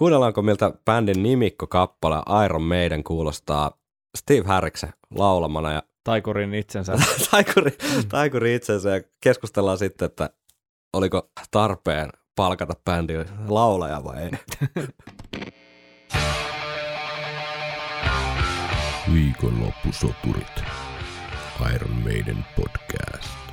Kuunnellaanko miltä bändin nimikko kappale Iron Maiden kuulostaa Steve Harriksen laulamana ja Taikurin itsensä. taikuri, taikuri itsensä ja keskustellaan sitten, että oliko tarpeen palkata bändin laulaja vai ei. Viikonloppusoturit. Iron Maiden podcast.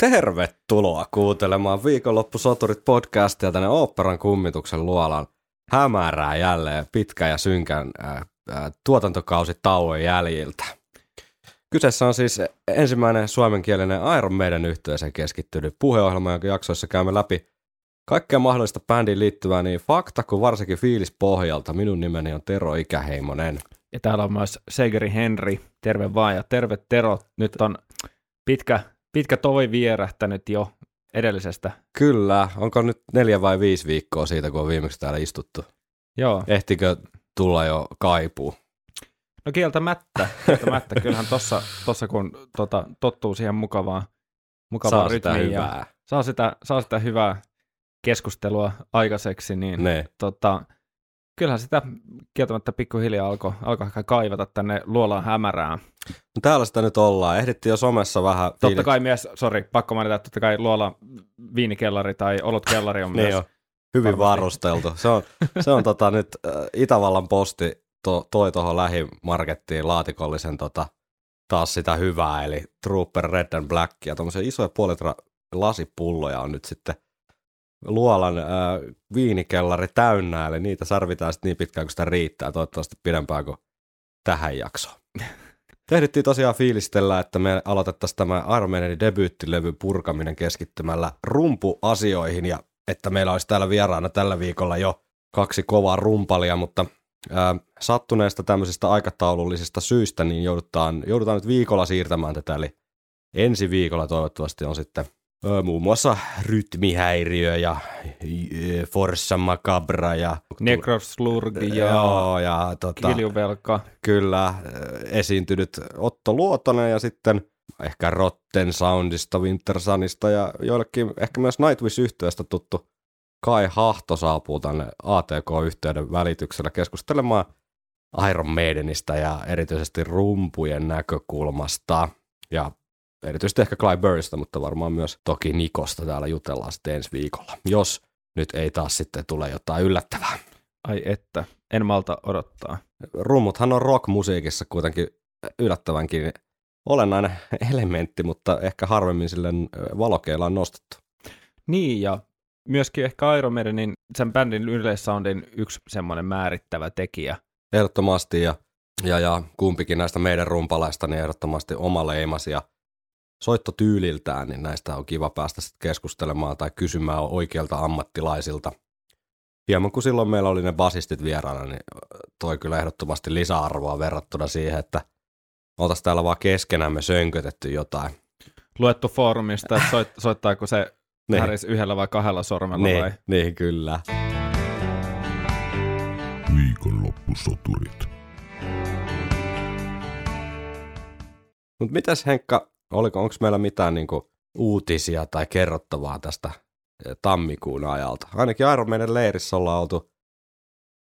Tervetuloa kuuntelemaan Viikonloppusoturit podcastia tänne Oopperan kummituksen luolaan. Hämärää jälleen pitkä ja synkän ää, ää, tuotantokausi tauon jäljiltä. Kyseessä on siis ensimmäinen suomenkielinen Iron Maiden yhteiseen keskittynyt puheohjelma, jonka jaksoissa käymme läpi kaikkea mahdollista bändiin liittyvää niin fakta kuin varsinkin fiilis pohjalta. Minun nimeni on Tero Ikäheimonen. Ja täällä on myös Segeri Henri. Terve vaan ja terve Tero. Nyt on pitkä, pitkä tovi vierähtänyt jo edellisestä. Kyllä, onko nyt neljä vai viisi viikkoa siitä, kun on viimeksi täällä istuttu? Joo. Ehtikö tulla jo kaipuu? No kieltämättä. kieltämättä. Kyllähän tossa, tossa kun tota, tottuu siihen mukavaan, mukavaan Saa sitä rytmiin ja hyvää. saa sitä, saa sitä hyvää keskustelua aikaiseksi, niin Ne. tota, kyllähän sitä kieltämättä pikkuhiljaa alkoi alko ehkä kaivata tänne luolaan hämärään. No täällä sitä nyt ollaan. Ehdittiin jo somessa vähän. Totta kai mies, sori, pakko mainita, että totta kai luola viinikellari tai olutkellari on Niin myös. on. Hyvin varmasti. varusteltu. Se on, se on tota nyt äh, Itävallan posti to, toi tuohon lähimarkettiin laatikollisen tota, taas sitä hyvää, eli Trooper Red and Black, ja tuommoisia isoja puolitra lasipulloja on nyt sitten luolan äh, viinikellari täynnä, eli niitä sarvitaan sitten niin pitkään kuin sitä riittää, toivottavasti pidempään kuin tähän jaksoon. Tehdittiin tosiaan fiilistellä, että me aloitettaisiin tämä Iron Maidenin debyyttilevy purkaminen keskittymällä rumpuasioihin ja että meillä olisi täällä vieraana tällä viikolla jo kaksi kovaa rumpalia, mutta ää, sattuneesta tämmöisistä aikataulullisista syistä niin joudutaan, joudutaan nyt viikolla siirtämään tätä, eli ensi viikolla toivottavasti on sitten muun muassa rytmihäiriö ja Forssa Macabra ja Necroslurgi ja Joo, ja tota, kiljuvelka. kyllä esiintynyt Otto Luotonen ja sitten ehkä Rotten Soundista, Winter Sunista ja joillekin ehkä myös nightwish yhteydestä tuttu Kai Hahto saapuu tänne ATK-yhteyden välityksellä keskustelemaan Iron Maidenistä ja erityisesti rumpujen näkökulmasta ja erityisesti ehkä Clive Burrista, mutta varmaan myös toki Nikosta täällä jutellaan sitten ensi viikolla, jos nyt ei taas sitten tule jotain yllättävää Ai että, en malta odottaa. rummuthan on rock-musiikissa kuitenkin yllättävänkin olennainen elementti, mutta ehkä harvemmin sille valokeilla on nostettu. Niin, ja myöskin ehkä Iron Maidenin, sen bändin yleissoundin yksi semmoinen määrittävä tekijä. Ehdottomasti ja, ja, ja kumpikin näistä meidän rumpalaista niin ehdottomasti oma leimas ja soittotyyliltään, niin näistä on kiva päästä sitten keskustelemaan tai kysymään oikeilta ammattilaisilta. Hieman kun silloin meillä oli ne basistit vieraana, niin toi kyllä ehdottomasti lisäarvoa verrattuna siihen, että oltaisiin täällä vaan keskenämme sönkötetty jotain. Luettu foorumista, että soit, soittaako se Niin. Häris yhdellä vai kahdella sormella Niin, vai? niin kyllä. Viikonloppusoturit. Mutta mitäs Henkka, oliko, onko meillä mitään niinku uutisia tai kerrottavaa tästä eh, tammikuun ajalta? Ainakin Iron Maiden leirissä ollaan oltu,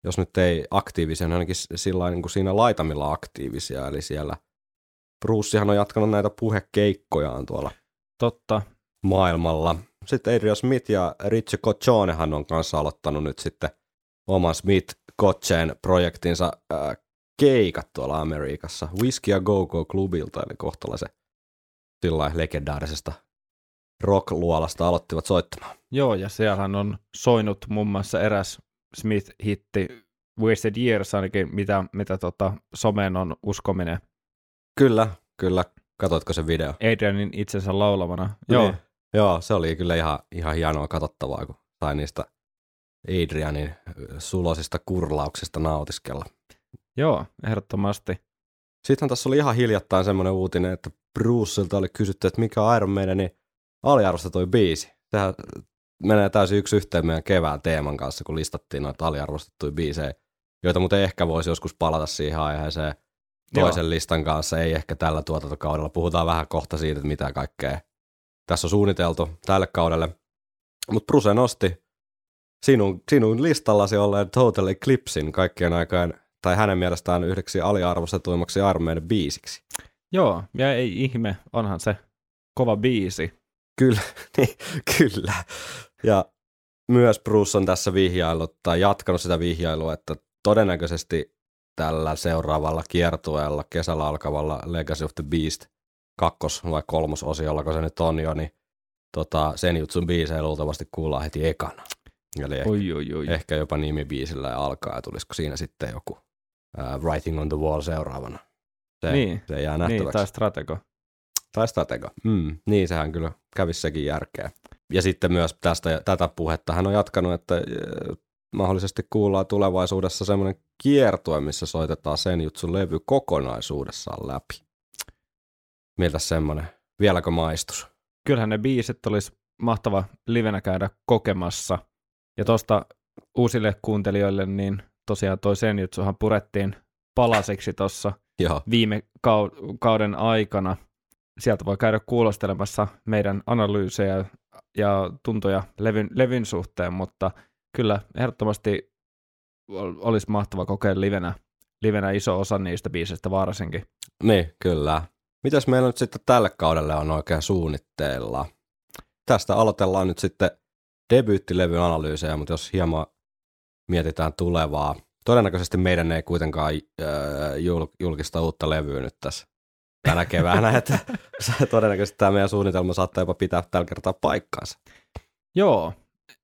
jos nyt ei aktiivisia, niin ainakin s- sillä niin kuin siinä laitamilla aktiivisia, eli siellä Brucehan on jatkanut näitä puhekeikkojaan tuolla Totta. maailmalla. Sitten Adrian Smith ja Richie Cochonehan on kanssa aloittanut nyt sitten oman Smith Cocheen projektinsa ää, keikat tuolla Amerikassa. Whiskey ja Go Go Clubilta, eli kohtalaisen sillä lailla legendaarisesta rock-luolasta aloittivat soittamaan. Joo, ja siellähän on soinut muun muassa eräs Smith-hitti Wasted Years ainakin, mitä, mitä tota, someen on uskominen Kyllä, kyllä. Katoitko se video? Adrianin itsensä laulamana. Joo, Niin. Joo, se oli kyllä ihan, ihan hienoa katsottavaa, kun sai niistä Adrianin sulosista kurlauksista nautiskella. joo, ehdottomasti. Sittenhän tässä oli ihan hiljattain semmoinen uutinen, että Bruceilta oli kysytty, että mikä on Iron Maidenin aliarvostetui biisi. Sehän menee täysin yksi yhteen meidän kevään teeman kanssa, kun listattiin noita aliarvostettuja biisejä, joita muuten ehkä voisi joskus palata siihen aiheeseen toisen Joo. listan kanssa, ei ehkä tällä tuotantokaudella. Puhutaan vähän kohta siitä, että mitä kaikkea tässä on suunniteltu tälle kaudelle. Mutta Bruce nosti sinun, sinun listallasi olleen Total Eclipsein kaikkien aikaan, tai hänen mielestään yhdeksi aliarvostetuimmaksi Iron biisiksi. Joo, ja ei ihme, onhan se kova biisi. Kyllä, niin, kyllä. Ja myös Bruce on tässä vihjaillut tai jatkanut sitä vihjailua, että todennäköisesti tällä seuraavalla kiertueella kesällä alkavalla Legacy of the Beast kakkos- vai kolmososiolla, kun se nyt on jo, niin tota, sen jutsun biisejä luultavasti kuullaan heti ekana. Eli ehkä, Oi, oi, oi. ehkä jopa nimibiisillä ja alkaa, ja tulisiko siinä sitten joku uh, Writing on the Wall seuraavana. Se, Niin, se jää Niin, nähtäväksi. tai stratego. Tai stratego. Mm, niin, sehän kyllä kävisi sekin järkeä. Ja sitten myös tästä, tätä puhetta hän on jatkanut, että mahdollisesti kuullaan tulevaisuudessa semmoinen kiertue, missä soitetaan sen jutsun levy kokonaisuudessaan läpi. Miltä semmoinen? Vieläkö maistus? Kyllähän ne biisit olisi mahtava livenä käydä kokemassa. Ja tuosta uusille kuuntelijoille, niin tosiaan toi Senjutsuhan purettiin palasiksi tuossa viime kau- kauden aikana. Sieltä voi käydä kuulostelemassa meidän analyysejä ja tuntoja levyn, levyn suhteen, mutta kyllä ehdottomasti ol- olisi mahtava kokeilla livenä, livenä iso osa niistä biisistä varsinkin. niin kyllä. Mitäs meillä nyt sitten tälle kaudelle on oikein suunnitteilla? Tästä aloitellaan nyt sitten debyyttilevyn analyysejä, mutta jos hieman mietitään tulevaa. Todennäköisesti meidän ei kuitenkaan jul- julkista uutta levyä nyt tässä tänä keväänä, että se todennäköisesti tämä meidän suunnitelma saattaa jopa pitää tällä kertaa paikkaansa. Joo,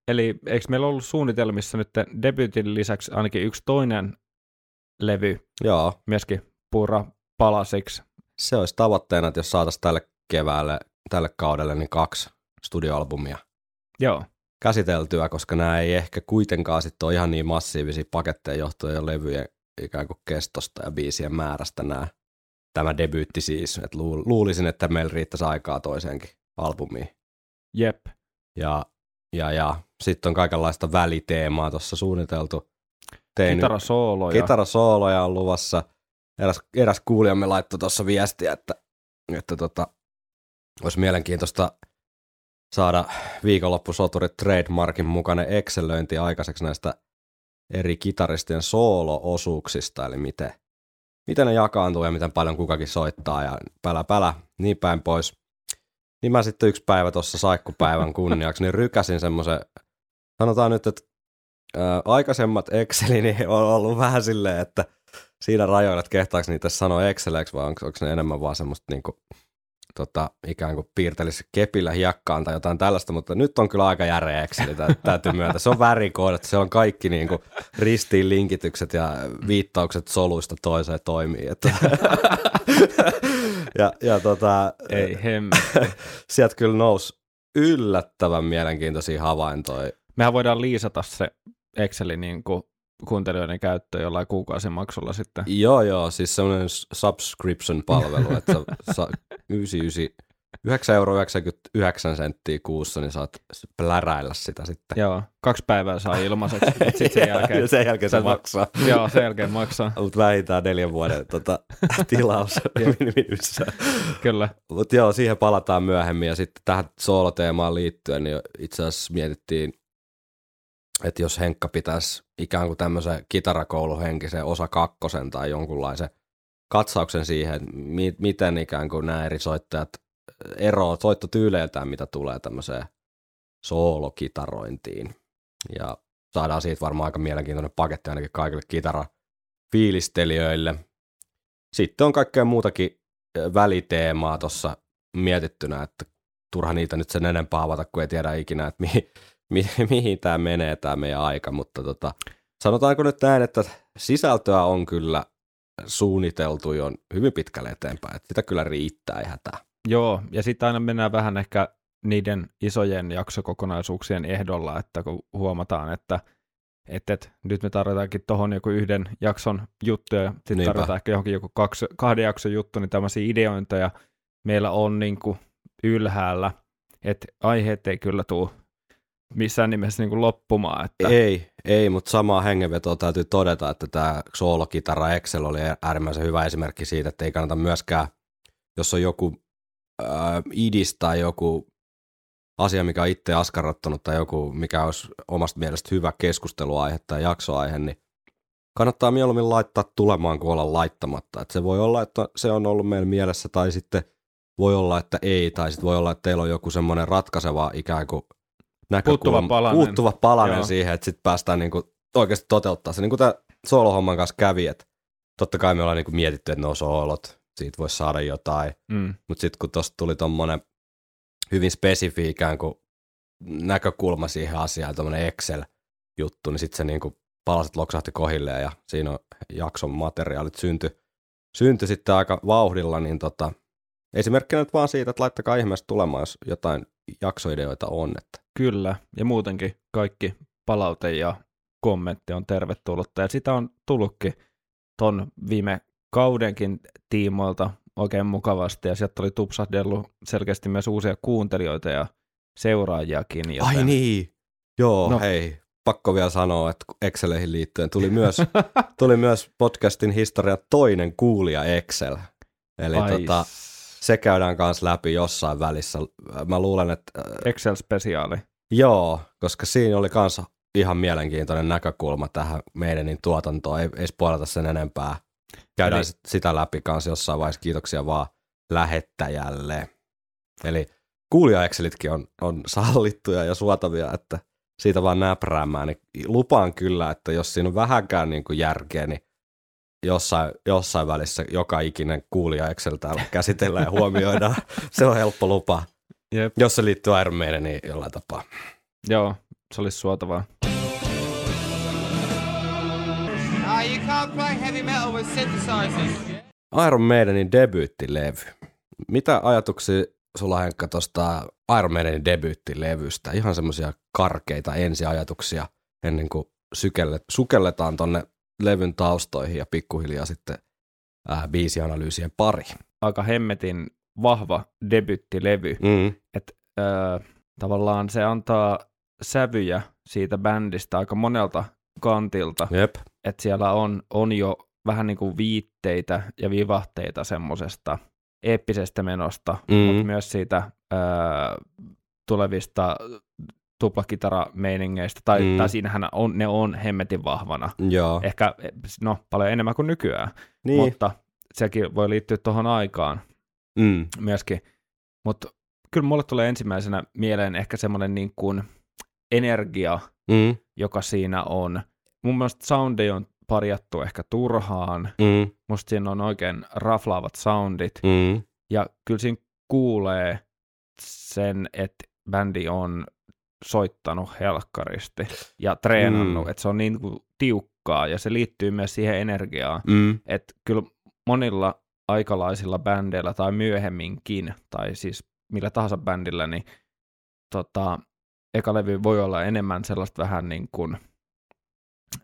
eli eikö meillä ollut suunnitelmissa nyt debyytin lisäksi ainakin yksi toinen levy, Joo, myöskin Pura palasiksi. se olisi tavoitteena, että jos saataisiin tälle keväälle, tälle kaudelle, niin kaksi studioalbumia Joo, käsiteltyä, koska nämä ei ehkä kuitenkaan sitten ole ihan niin massiivisia paketteja johtuen jo levyjen ikään kuin kestosta ja biisien määrästä nämä. Tämä debyytti siis, että luul- luulisin, että meillä riittäisi aikaa toiseenkin albumiin. jep. Ja, ja, ja sitten on kaikenlaista väliteemaa tuossa suunniteltu. Tein Kitarasooloja. Kitarasooloja on luvassa. Eräs, eräs kuulijamme laittoi tuossa viestiä, että, että tota, olisi mielenkiintoista saada viikonloppusoturit trademarkin mukainen Excelöinti aikaiseksi näistä eri kitaristien soolo-osuuksista, eli miten, miten ne jakaantuu ja miten paljon kukakin soittaa ja pälä pälä, niin päin pois. Niin mä sitten yksi päivä tuossa saikkupäivän kunniaksi, niin rykäsin semmoisen, sanotaan nyt, että ää, aikaisemmat Excelini on ollut vähän silleen, että siinä rajoilla, että kehtaako niitä sanoa Exceleksi vai onko, onko ne enemmän vaan semmoista niinku, tota, ikään kuin piirtelisi kepillä hiekkaan tai jotain tällaista, mutta nyt on kyllä aika järeä Exceli, tä- täytyy myöntää. Se on värikoodat, se on kaikki niinku ristiin linkitykset ja viittaukset soluista toiseen toimii. Että ja, ja tota, Ei sieltä kyllä nousi yllättävän mielenkiintoisia havaintoja. Mehän voidaan liisata se Exceli niin kuin kuuntelijoiden käyttöön jollain kuukausimaksulla sitten. Joo, joo, siis semmoinen subscription-palvelu, että sa, 99, 9 euroa 99 senttiä kuussa, niin saat pläräillä sitä sitten. Joo, kaksi päivää saa ilmaiseksi, mutta sitten sen jälkeen, sen jälkeen se maksaa. joo, sen jälkeen maksaa, Mutta vähintään neljän vuoden tota, tilaus minimissä. kyllä. Mutta joo, siihen palataan myöhemmin. Ja sitten tähän sooloteemaan liittyen, niin itse asiassa mietittiin, että jos Henkka pitäisi ikään kuin tämmöisen kitarakouluhenkisen osa kakkosen tai jonkunlaisen katsauksen siihen, mi- miten ikään kuin nämä eri soittajat eroavat soittotyyleiltään, mitä tulee tämmöiseen soolokitarointiin. Ja saadaan siitä varmaan aika mielenkiintoinen paketti ainakin kaikille kitarafiilistelijöille. Sitten on kaikkea muutakin ö, väliteemaa tuossa mietittynä, että turha niitä nyt sen enempää avata, kun ei tiedä ikinä, että mihin, mi, mihin tämä menee tämä meidän aika, mutta tota, sanotaanko nyt näin, että sisältöä on kyllä suunniteltu jo hyvin pitkälle eteenpäin, että sitä kyllä riittää ei hätää. Joo, ja sitten aina mennään vähän ehkä niiden isojen jaksokokonaisuuksien ehdolla, että kun huomataan, että et, et, nyt me tarvitaankin tuohon joku yhden jakson juttu ja sitten tarvitaan ehkä johonkin joku kaksi, kahden jakson juttu, niin tämmöisiä ideointeja meillä on niin kuin ylhäällä, että aiheet ei kyllä tule missään nimessä niin kuin loppumaan. Että, Ei, ei, mutta samaa hengenvetoa täytyy todeta, että tämä soolokitara Excel oli äärimmäisen hyvä esimerkki siitä, että ei kannata myöskään, jos on joku äh, idis tai joku asia, mikä on itse askarrattanut tai joku, mikä olisi omasta mielestä hyvä keskusteluaihe tai jaksoaihe, niin kannattaa mieluummin laittaa tulemaan kuin olla laittamatta. Et se voi olla, että se on ollut meillä mielessä tai sitten voi olla, että ei, tai sitten voi olla, että teillä on joku semmoinen ratkaiseva ikään kuin näkökulma, Puuttuva palanen. puuttuva palanen Joo. siihen, että sitten päästään niin kuin oikeasti toteuttaa se. Niin kuin tämä soolohomman kanssa kävi, että totta kai me ollaan niin kuin mietitty, että no soolot, siitä voisi saada jotain, Mm. mutta sitten kun tuosta tuli tuommoinen hyvin spesifi ikään kuin näkökulma siihen asiaan, tuommoinen Excel-juttu, niin sitten se niin kuin palaset loksahti kohilleen ja siinä on jakson materiaalit synty, synty sitten aika vauhdilla, niin tota, esimerkkinä nyt vaan siitä, että laittakaa ihmeessä tulemaan, jos jotain jaksoideoita on. Että. Kyllä, ja muutenkin kaikki palaute ja kommentti on tervetullutta. Ja sitä on tullutkin ton viime kaudenkin tiimoilta oikein mukavasti, ja sieltä oli tupsahdellut selkeästi myös uusia kuuntelijoita ja seuraajiakin. Joten... Ai niin, joo, No. hei, pakko vielä sanoa, että Exceleihin liittyen tuli myös, tuli myös podcastin historian toinen kuulija Excel. Eli Ai, tota, se käydään kanssa läpi jossain välissä. Mä luulen, että äh, Excel-spesiaali. joo, koska siinä oli kanssa ihan mielenkiintoinen näkökulma tähän meidän niin tuotantoon. Ei, ei spoilata sen enempää. Käydään Eli- sit sitä läpi kanssa jossain vaiheessa. Kiitoksia vaan lähettäjälle. Eli kuulija Excelitkin on, on sallittuja ja suotavia, että siitä vaan näpräämään. Niin lupaan kyllä, että jos siinä on vähänkään niin kuin järkeä, niin jossain, jossain välissä joka ikinen kuulija Excel täällä käsitellään ja huomioidaan. Se on helppo lupa, Jep. jos se liittyy Iron Maideniin jollain tapaa. Joo, se olisi suotavaa. Ah. Iron Maidenin debyyttilevy. Mitä ajatuksia sulla Henkka tuosta Iron Maidenin debyyttilevystä? Ihan semmoisia karkeita ensiajatuksia ennen kuin sykelle, sukelletaan tonne levyn taustoihin ja pikkuhiljaa sitten ää, biisianalyysien pari. Aika hemmetin vahva debyttilevy. Mm. Öö, tavallaan se antaa sävyjä siitä bändistä aika monelta kantilta. Jep. että siellä on, on jo vähän niin kuin viitteitä ja vivahteita semmoisesta eeppisestä menosta, Mm. mutta myös siitä ää, tulevista tuplakitarameiningeistä, tai, Mm. tai siinähän on, ne on hemmetin vahvana. Joo. Ehkä no, paljon enemmän kuin nykyään, niin. mutta sekin voi liittyä tuohon aikaan mm. myöskin. Mutta kyllä mulle tulee ensimmäisenä mieleen ehkä semmoinen niin kuin energia, Mm. joka siinä on. Mun mielestä soundi on parjattu ehkä turhaan. Mm. Musta siinä on oikein raflaavat soundit. Mm. Ja kyllä siinä kuulee sen, että bändi on soittanut helkkaristi ja treenannut, Mm. että se on niin kuin tiukkaa ja se liittyy myös siihen energiaan. Mm. Että kyllä monilla aikalaisilla bändeillä tai myöhemminkin, tai siis millä tahansa bändillä, niin tota, eka levy voi olla enemmän sellaista vähän niin kuin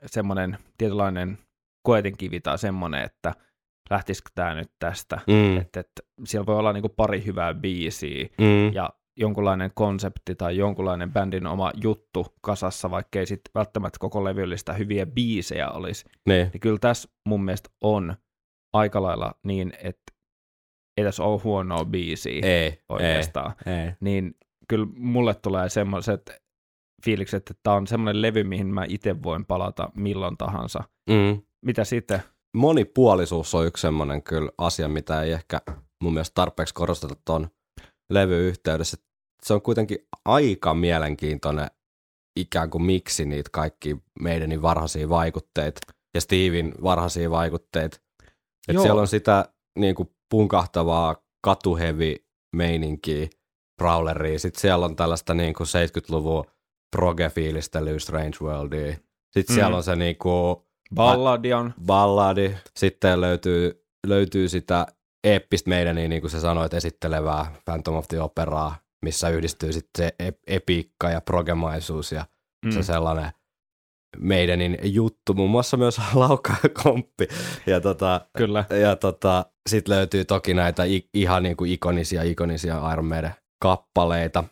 semmoinen tietynlainen koetinkivi tai semmoinen, että lähtisikö tämä nyt tästä. Mm. Että et, siellä voi olla niin kuin pari hyvää biisiä Mm. ja jonkunlainen konsepti tai jonkunlainen bändin oma juttu kasassa, vaikka ei sitten välttämättä koko levyllistä hyviä biisejä olisi. Niin. Niin kyllä tässä mun mielestä on aika lailla niin, että ei tässä ole huonoa biisiä Ei. oikeastaan. Ei. ei. Niin kyllä mulle tulee semmoiset fiilikset, että tämä on semmoinen levy, mihin mä itse voin palata milloin tahansa. Mm. Mitä sitten? monipuolisuus on yksi semmoinen kyllä asia, mitä ei ehkä mun mielestä tarpeeksi korosteta tuon levyyhteydessä. Se on kuitenkin aika mielenkiintoinen ikään kuin miksi niitä kaikki meidän varhaisia vaikutteita ja Steven varhaisia vaikutteita. Että siellä on sitä niin kuin punkahtavaa katuhevi meininkiä, brawleria. Sitten siellä on tällaista niin kuin 70-luvun proge-fiilistelyä Strange Worldia. Sitten Mm. siellä on se niin kuin Balladi on, balladi, sitten löytyy, löytyy sitä eeppistä meidän, niin kuin sä sanoit, esittelevää Phantom of the Operaa, missä yhdistyy sitten se ep- epiikka ja progemaisuus ja mm. se sellainen meidänin juttu, muun muassa myös laukka komppi. Ja, tota, kyllä. ja tota, sitten löytyy toki näitä i- ihan niin kuin ikonisia, ikonisia Iron Maiden kappaleita.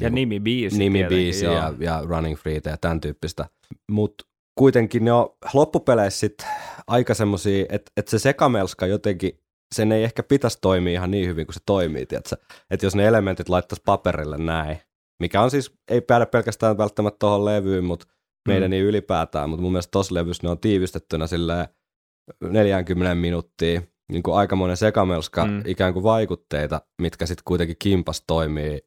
Ja Niin nimibiisi. nimibiisi ja, ja Running Freetä ja tämän tyyppistä. Mutta kuitenkin ne on loppupeleissä sit aika semmosia, että et se sekamelska jotenkin sen ei ehkä pitäisi toimia ihan niin hyvin kuin se toimii, tiedätkö? Että jos ne elementit laittaisi paperille näin, mikä on siis, ei päädä pelkästään välttämättä tuohon levyyn, mutta meidän Mm. niin ylipäätään, mutta mun mielestä tossa levyssä ne on tiivistettynä silleen 40 minuuttia, niin kuin aikamoinen sekamelska Mm. ikään kuin vaikutteita, mitkä sitten kuitenkin kimpas toimii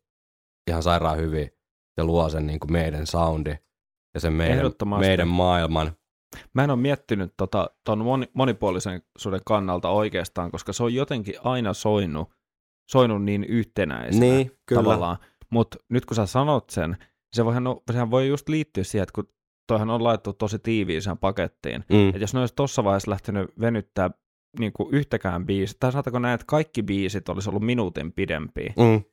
ihan sairaan hyvin ja luo sen niin kuin meidän soundi ja sen meidän, meidän maailman. Mä en ole miettinyt tota, ton moni, monipuolisuuden kannalta oikeastaan, koska se on jotenkin aina soinut, soinut niin yhtenäisenä Niin, kyllä. tavallaan. Mutta nyt kun sä sanot sen, se voihan, o- sehän voi just liittyä siihen, että kun toihan on laittu tosi tiiviiseen pakettiin, Mm. että jos ne olisi tuossa vaiheessa lähtenyt venyttää niin kuin yhtäkään biisi, tai sanotaanko näin, että kaikki biisit olisi ollut minuutin pidempiä, Mm.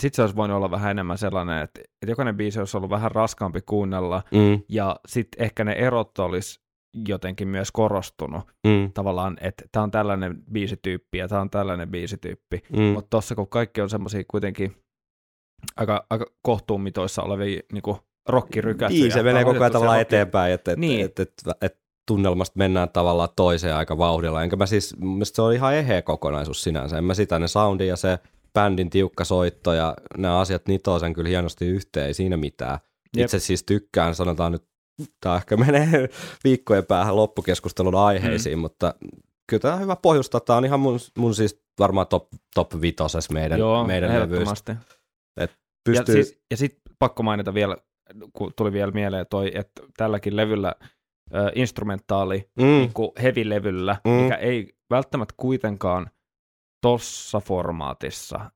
Sitten se olisi voinut olla vähän enemmän sellainen, että, että jokainen biisi olisi ollut vähän raskaampi kuunnella, Mm. ja sitten ehkä ne erot olisi jotenkin myös korostunut Mm. tavallaan, että tämä on tällainen biisityyppi ja tämä on tällainen biisityyppi. Mm. Mutta tuossa kun kaikki on semmoisia kuitenkin aika, aika kohtuumitoissa olevia niin rockirykäsyjä. Niin, se menee koko ajan tavallaan eteenpäin, että et, Niin. niin. et, et, et, tunnelmasta mennään tavallaan toiseen aika vauhdilla. Enkä mä siis, se on ihan eheä kokonaisuus sinänsä. En mä sitä, ne soundi ja se bändin tiukka soitto ja nämä asiat nitoo sen kyllä hienosti yhteen, ei siinä mitään. Jep. Itse siis tykkään, sanotaan nyt, tämä ehkä menee viikkojen päähän loppukeskustelun aiheisiin, mm. mutta kyllä tämä on hyvä pohjusta. Tämä on ihan mun, mun siis varmaan top, top vitoses meidän, Joo, meidän levyistä. ehdottomasti. Pystyy, Ja, siis, ja sitten pakko mainita vielä, kun tuli vielä mieleen toi, että tälläkin levyllä instrumentaali mm, niin heavy-levyllä, Mm. mikä ei välttämättä kuitenkaan tossa formaatissa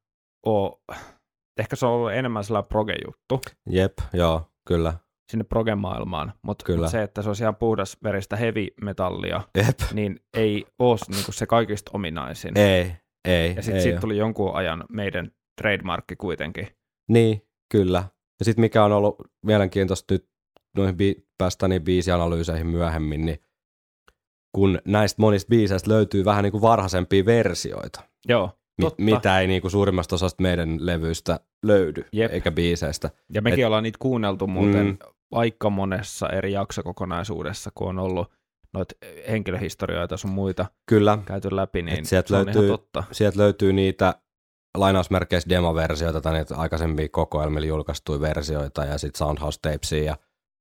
ole, ehkä se on ollut enemmän sellainen proge-juttu jep, joo, kyllä, sinne proge-maailmaan, mutta Kyllä. se, että se olisi ihan puhdas veristä heavy-metallia, jep. niin ei ole niin se kaikista ominaisin. Ei, ei. ja sitten siitä tuli jonkun ajan meidän trademarkki kuitenkin. Niin, kyllä. Ja sitten mikä on ollut mielenkiintoista nyt, noihin bi- päästään niin biisianalyyseihin myöhemmin, niin kun näistä monista biiseistä löytyy vähän niin kuin varhaisempia versioita, Joo, mi- totta. mitä ei niin kuin suurimmasta osasta meidän levyistä löydy, Jep. eikä biiseistä. Ja mekin Et- ollaan niitä kuunneltu muuten Mm. aika monessa eri jaksokokonaisuudessa, kun on ollut noita henkilöhistorioita sun muita Kyllä, käyty läpi, niin Et sieltä se on löytyy- ihan totta. sieltä löytyy niitä lainausmerkeissä demoversioita tai niitä aikaisempia kokoelmilla julkaistuja versioita ja sitten Soundhouse Tapesia ja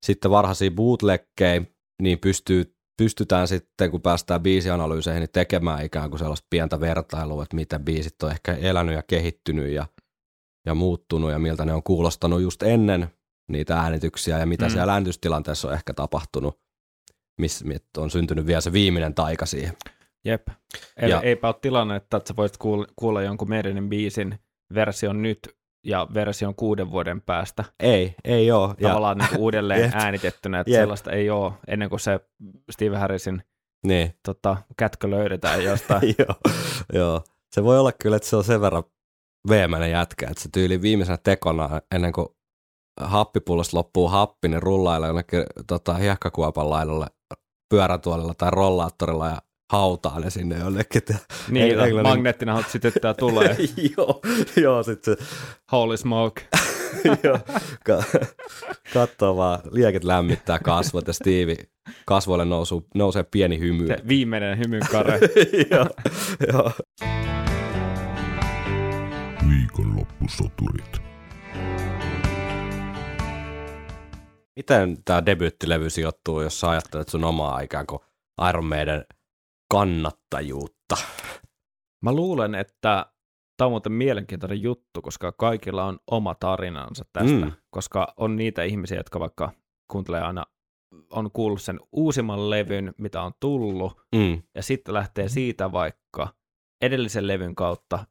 sitten varhaisia bootleggejä, niin pystyy, pystytään sitten, kun päästään biisianalyyseihin, niin tekemään ikään kuin sellaista pientä vertailua, että mitä biisit on ehkä elänyt ja kehittynyt ja, ja muuttunut ja miltä ne on kuulostanut just ennen niitä äänityksiä ja mitä Mm. mm. siellä äänitystilanteessa on ehkä tapahtunut, missä on syntynyt vielä se viimeinen taika siihen. Jep. Eli Ja- eipä ole tilanne, että sä voisit kuulla, kuulla jonkun meidän biisin version nyt ja version kuuden vuoden päästä Ei, ei ole. Ja, tavallaan niin kuin uudelleen Jep. äänitettynä, että Jep. sellaista ei ole ennen kuin se Steve Harrisin niin. tota, kätkö löydetään jostain. joo, joo. Se voi olla kyllä, että se on sen verran veemäinen jätkä, että se tyyli viimeisenä tekona ennen kuin happipullosta loppuu happi, niin rullailee jonnekin tota, hiekkakuopan laidalle pyörätuolilla tai rollaattorilla ja hautaa ne sinne jonnekin. niin, Englannin- Englannin... magneettina sytyttää tulee. joo, joo, sit se Holy smoke. joo, ka- katsoo vaan, liekit lämmittää kasvot ja Steve kasvoille nousuu, nousee pieni hymy. Se viimeinen hymynkare. joo, joo. Viikonloppusoturit. Miten tämä debyyttilevy sijoittuu, jos sä ajattelet sun omaa ikään kuin Iron Maiden kannattajuutta? Mä luulen, että tämä on muuten mielenkiintoinen juttu, koska kaikilla on oma tarinansa tästä, mm. Koska on niitä ihmisiä, jotka vaikka kuuntelee aina, on kuullut sen uusimman levyn, mitä on tullut, Mm. ja sitten lähtee siitä vaikka edellisen levyn kautta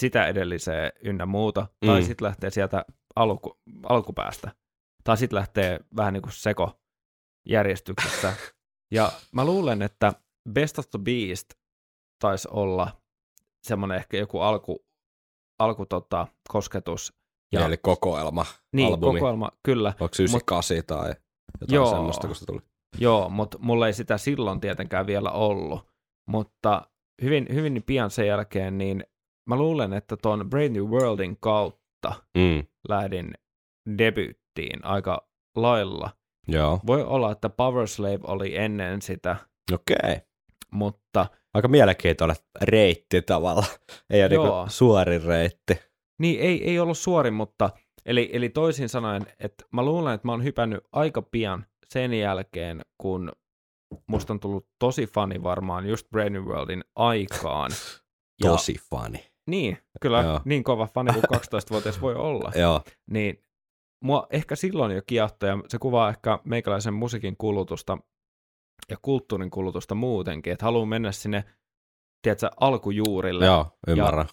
sitä edelliseen ynnä muuta, tai Mm. sitten lähtee sieltä alku, alkupäästä, tai sitten lähtee vähän niin kuin seko järjestyksessä. ja mä luulen, että Best of the Beast taisi olla semmoinen ehkä joku alku, alku tota, kosketus. Ja, Eli kokoelma, niin, albumi. kokoelma, kyllä. Onko 98 tai jotain Joo. semmoista, kun se tuli? Joo, mutta mulla ei sitä silloin tietenkään vielä ollut. Mutta hyvin, hyvin pian sen jälkeen, niin mä luulen, että ton Brave New Worldin kautta Mm. lähdin debyyttiin aika lailla. Joo, Voi olla, että Power Slave oli ennen sitä, okei. Okay. Mutta aika mielenkiintoinen reitti tavalla. Ei ole Joo. niinku suorin reitti. Niin, ei, ei ollut suorin, mutta eli, eli toisin sanoen, että mä luulen, että mä oon hypännyt aika pian sen jälkeen, kun musta on tullut tosi fani varmaan just Brave New Worldin aikaan. Ja, Tosi fani. Niin, kyllä Joo. niin kova fani kuin 12-vuotias voi olla. Joo. Niin mua ehkä silloin jo kiehtoi, ja se kuvaa ehkä meikäläisen musiikin kulutusta ja kulttuurin kulutusta muutenkin, että haluaa mennä sinne, tiedätkö, alkujuurille. Joo, ymmärrän.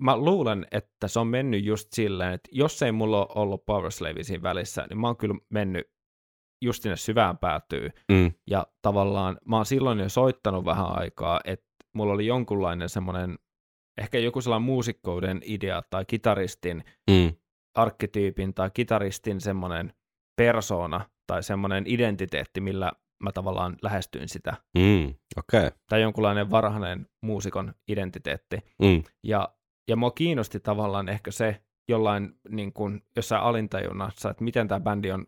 Mä luulen, että se on mennyt just silleen, että jos ei mulla ole ollut Power Slave siinä välissä, niin mä oon kyllä mennyt just sinne syvään päätyy. Mm. Ja tavallaan mä oon silloin jo soittanut vähän aikaa, että mulla oli jonkunlainen semmoinen, ehkä joku sellainen muusikkouden idea tai kitaristin Mm. arkkityypin tai kitaristin semmoinen persona tai semmoinen identiteetti, millä mä tavallaan lähestyin sitä. Mm. Okay. Tai jonkunlainen varhainen muusikon identiteetti. Mm. Ja, ja mua kiinnosti tavallaan ehkä se jollain niin kuin, jossain alintajunnassa, että miten tämä bändi on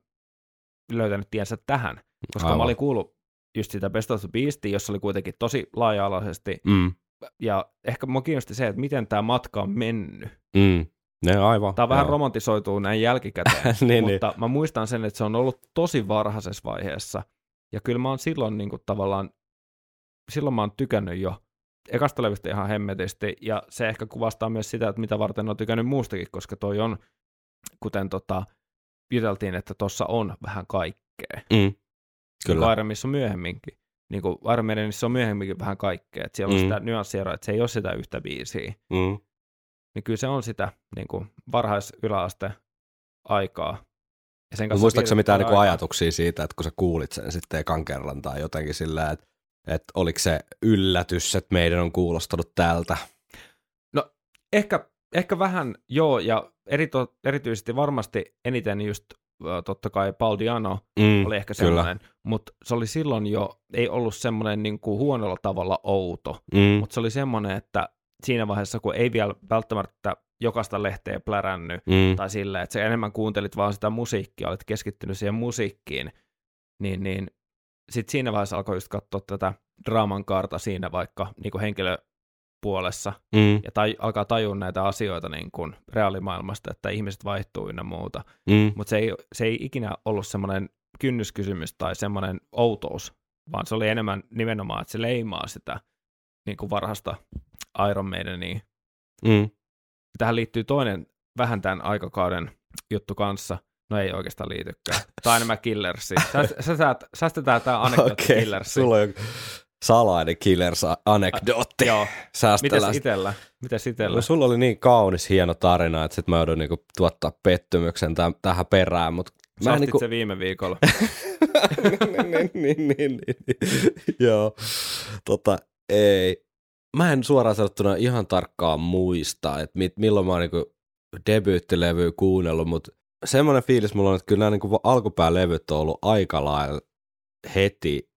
löytänyt tiensä tähän. Koska Aivan. mä olin kuullut just sitä Best of the Beastia, jossa oli kuitenkin tosi laaja-alaisesti. Mm. Ja ehkä mua kiinnosti se, että miten tämä matka on mennyt. Mm. Ne aivan. Tämä vähän joo. romantisoituu näin jälkikäteen, niin, niin. mutta mä muistan sen, että se on ollut tosi varhaisessa vaiheessa. Ja kyllä mä oon silloin niin kuin, tavallaan, silloin mä oon tykännyt jo ekasta levystä ihan hemmetisti, ja se ehkä kuvastaa myös sitä, että mitä varten on tykännyt muustakin, koska toi on, kuten tota, juteltiin, että tuossa on vähän kaikkea. Mm. Kyllä. Iron Maidenissä on myöhemminkin. Niin kuin Iron on myöhemminkin vähän kaikkea. Että siellä on Mm. sitä nyanssieroa, että se ei ole sitä yhtä biisiä. Mm. Niin kyllä se on sitä niin kuin varhais-yläaste aikaa. Ja sen Muistaaksä vietetty mitään niinku ajatuksia siitä, että kun sä kuulit sen sitten ekan kerran tai jotenkin sillä, että, että oliko se yllätys, että meidän on kuulostanut tältä? Ehkä, ehkä vähän joo, ja erito, erityisesti varmasti eniten just totta kai Paul Diano Mm. oli ehkä kyllä. semmoinen, mutta se oli silloin jo, ei ollut semmoinen niin kuin huonolla tavalla outo, Mm. mutta se oli semmoinen, että siinä vaiheessa, kun ei vielä välttämättä jokaista lehteä plärännyt, Mm. tai sillä, että sä enemmän kuuntelit vaan sitä musiikkia, olit keskittynyt siihen musiikkiin, niin, niin sitten siinä vaiheessa alkoi just katsoa tätä draaman kaarta siinä vaikka niin kuin henkilöpuolessa, Mm. ja tai, alkaa tajua näitä asioita niin kuin reaalimaailmasta, että ihmiset vaihtuu ynnä muuta. Mm. Mutta se ei, se ei ikinä ollut semmoinen kynnyskysymys tai semmoinen outous, vaan se oli enemmän nimenomaan, että se leimaa sitä niin kuin varhasta Iron Maidenia. Mm. Tähän liittyy toinen vähän tämän aikakauden juttu kanssa. No ei oikeastaan liitykään. Tai enemmän Killersi. Sä, sä, sä, säästetään tämä anekdootti Okei, Killersi. sulla on salainen killers-anekdootti. Joo. Säästellään Mites itellä? Mites itellä? No sulla oli niin kaunis, hieno tarina, että sit mä joudun niinku tuottaa pettymyksen täm, tähän perään, mutta Sä mä ostit niinku... se viime viikolla. niin, niin, niin, niin, niin. Joo, tota, ei. Mä en suoraan sanottuna ihan tarkkaan muista, että mit, milloin mä oon niinku debyyttilevyä kuunnellut, mutta semmoinen fiilis mulla on, että kyllä nämä niinku alkupäälevyt on ollut aika lailla heti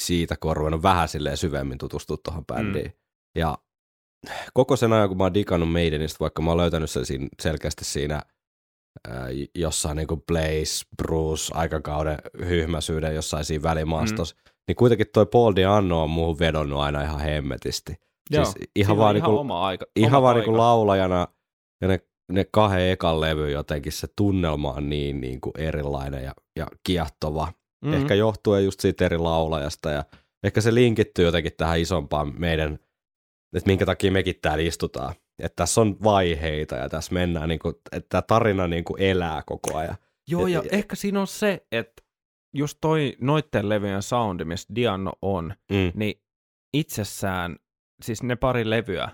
siitä, kun on ruvennut vähän silleen syvemmin tutustua tuohon bändiin. Mm. Ja koko sen ajan, kun mä oon digannut Maidenista, vaikka mä oon löytänyt sen siinä, selkeästi siinä ää, jossain niin kuin Blaze, Bruce, aikakauden hyhmäisyyden jossain siinä välimaastossa, mm. niin kuitenkin toi Paul Diano on muuhun vedonnut aina ihan hemmetisti. Joo, siis ihan vaan, ihan niinku, oma aika. ihan oma vaan aika. niinku laulajana ja ne, ne kahden ekan levy jotenkin se tunnelma on niin, niin kuin erilainen ja, ja kiehtova. Mhm. Mm-hmm. Ehkä johtuen just siitä eri laulajasta ja ehkä se linkittyy jotenkin tähän isompaan meidän, että minkä takia mekin täällä istutaan. Että tässä on vaiheita ja tässä mennään, niin kuin, että tämä tarina niin kuin elää koko ajan. Joo, ja Ja- ja- ehkä siinä on se, että just toi noitten levyjen soundi, missä Diano on, Mm. niin itsessään, siis ne pari levyä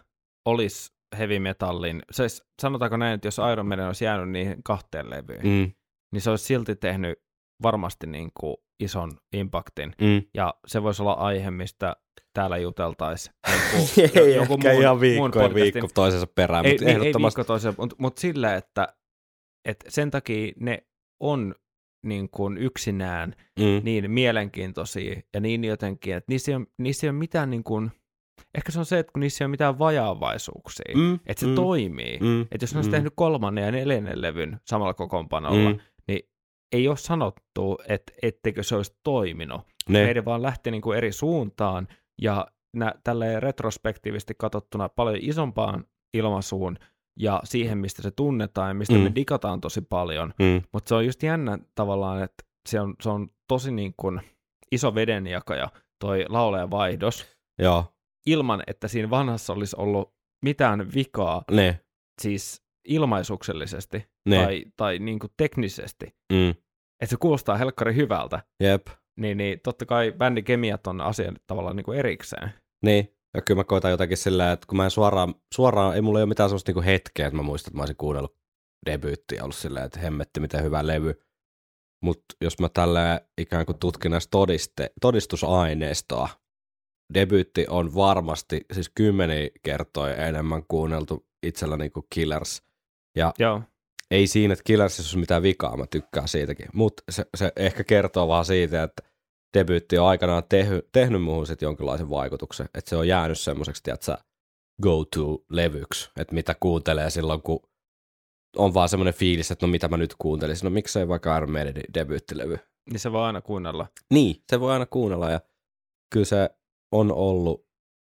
olisi heavy metallin, siis sanotaanko näin, että jos Iron Maiden olisi jäänyt niihin kahteen levyyn, mm. Niin se olisi silti tehnyt varmasti niin kuin ison impaktin, Mm. ja se voisi olla aihe, mistä täällä juteltaisiin. Ei ehkä ihan viikko podcastin- viikko toisensa perään, ei, mutta niin, ei ehdottomasti. viikko toiseen, mutta mut sillä, että, että sen takia ne on niin kuin yksinään Mm. niin mielenkiintoisia ja niin jotenkin, että niissä ei ole, niissä ei ole mitään niin kuin, ehkä se on se, että kun niissä ei ole mitään vajaavaisuuksia, Mm. että se mm. toimii. Mm. Että jos ne olisi Mm. tehnyt kolmannen ja neljännen levyn samalla kokoonpanolla, Mm. niin ei ole sanottu, että etteikö se olisi toiminut. Ne. Meidän vaan lähti niin kuin eri suuntaan ja nä, tälleen retrospektiivisesti katsottuna paljon isompaan ilmaisuun ja siihen, mistä se tunnetaan ja mistä mm. me digataan tosi paljon. Mm. Mutta se on just jännä tavallaan, että se on, se on tosi niin kuin iso vedenjakaja toi laulajan vaihdos, Joo, ilman että siinä vanhassa olisi ollut mitään vikaa, ne, siis ilmaisuksellisesti ne, tai, tai niin kuin teknisesti. mm. Että se kuulostaa helkkari hyvältä, jep, niin, niin totta kai bändikemiat on asia tavallaan niin kuin erikseen. niin. Ja kyllä mä koitan jotenkin sillä, että kun mä en suoraan, suoraan ei mulla ole mitään sellaista niinku hetkeä, että mä muistan, että mä olisin kuunnellut debyyttiä ollut silleen, että hemmetti, miten hyvä levy. Mutta jos mä tällä ikään kuin tutkin näistä todiste, todistusaineistoa, debyytti on varmasti siis kymmeni kertoja enemmän kuunneltu itsellä niin kuin Killers. Ja Joo, ei siinä, että Killersissa ole mitään vikaa, mä tykkään siitäkin. Mutta se, se, ehkä kertoo vaan siitä, että debyytti on aikanaan tehy, tehnyt muuhun sit jonkinlaisen vaikutuksen. Että se on jäänyt semmoiseksi, tiedätkö, go-to-levyksi, että mitä kuuntelee silloin, kun on vaan semmoinen fiilis, että no mitä mä nyt kuuntelisin. No miksei vaikka Iron Maidenin debyyttilevy. niin se voi aina kuunnella. Niin, se voi aina kuunnella ja kyllä se on ollut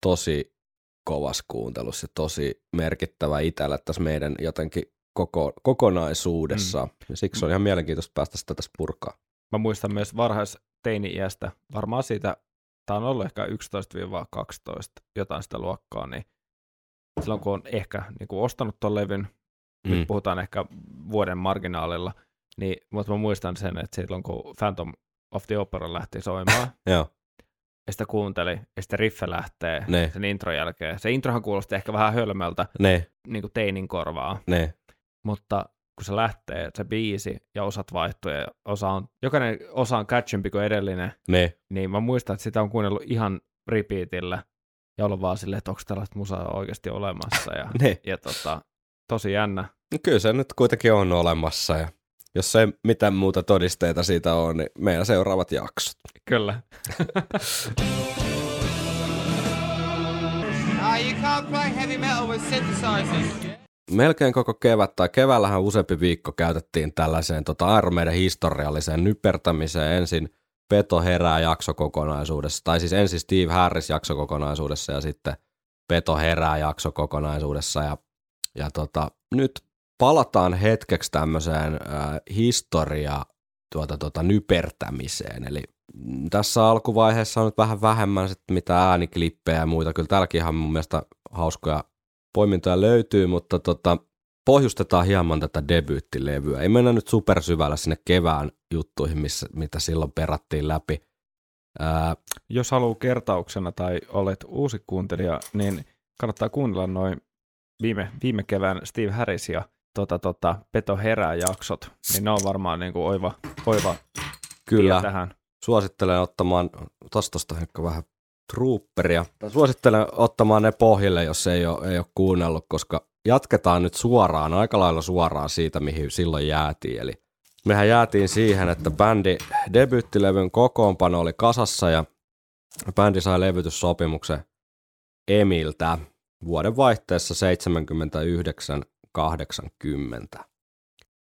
tosi kovas kuuntelussa ja tosi merkittävä itsellä tässä meidän jotenkin koko, kokonaisuudessa. Mm. Ja siksi on ihan mielenkiintoista päästä sitä tässä purkaa. Mä muistan myös varhais teini-iästä, varmaan siitä, tämä on ollut ehkä 11-12, jotain sitä luokkaa, niin silloin kun on ehkä niin kuin ostanut tuon levyn, mm. nyt puhutaan ehkä vuoden marginaalilla, niin, mutta mä muistan sen, että silloin kun Phantom of the Opera lähti soimaan, ja sitä kuunteli, ja sitten riffe lähtee Ne. sen intron jälkeen. Se introhan kuulosti ehkä vähän hölmöltä, ne, niin kuin teinin korvaa, ne, mutta kun se lähtee, se biisi ja osat vaihtuu ja osa on, jokainen osa on catchimpi kuin edellinen, ne, niin mä muistan, että sitä on kuunnellut ihan repeatillä ja ollut vaan silleen, että onko tällaista musaa oikeasti olemassa ja, ne. ja tota, tosi jännä. No Kyllä se nyt kuitenkin on olemassa ja jos ei mitään muuta todisteita siitä ole, niin meidän seuraavat jaksot. Kyllä. Ah, melkein koko kevät tai keväällähän useampi viikko käytettiin tällaiseen tota Iron Maiden historialliseen nypertämiseen ensin Peto herää jaksokokonaisuudessa, tai siis ensin Steve Harris jaksokokonaisuudessa ja sitten Peto herää jaksokokonaisuudessa ja, ja tota, nyt palataan hetkeksi tämmöiseen äh, historia tuota, tuota, nypertämiseen, eli mm, tässä alkuvaiheessa on nyt vähän vähemmän sit mitä ääniklippejä ja muita, kyllä täälläkin ihan mun mielestä hauskoja poimintoja löytyy, mutta tota, pohjustetaan hieman tätä debyyttilevyä. Ei mennä nyt supersyvällä sinne kevään juttuihin, missä, mitä silloin perattiin läpi. Ää, Jos haluaa kertauksena tai olet uusi kuuntelija, niin kannattaa kuunnella noin viime, viime kevään Steve Harris ja tota, tota, Peto herää jaksot, niin ne on varmaan niin kuin oiva, oiva kyllä, tähän. suosittelen ottamaan, tosta ehkä vähän trooperia. Suosittelen ottamaan ne pohjille, jos ei ole, ei ole kuunnellut, koska jatketaan nyt suoraan, aika lailla suoraan siitä, mihin silloin jäätiin. Eli mehän jäätiin siihen, että bändi debyyttilevyn kokoonpano oli kasassa ja bändi sai levytyssopimuksen Emiltä vuoden vaihteessa 79-80.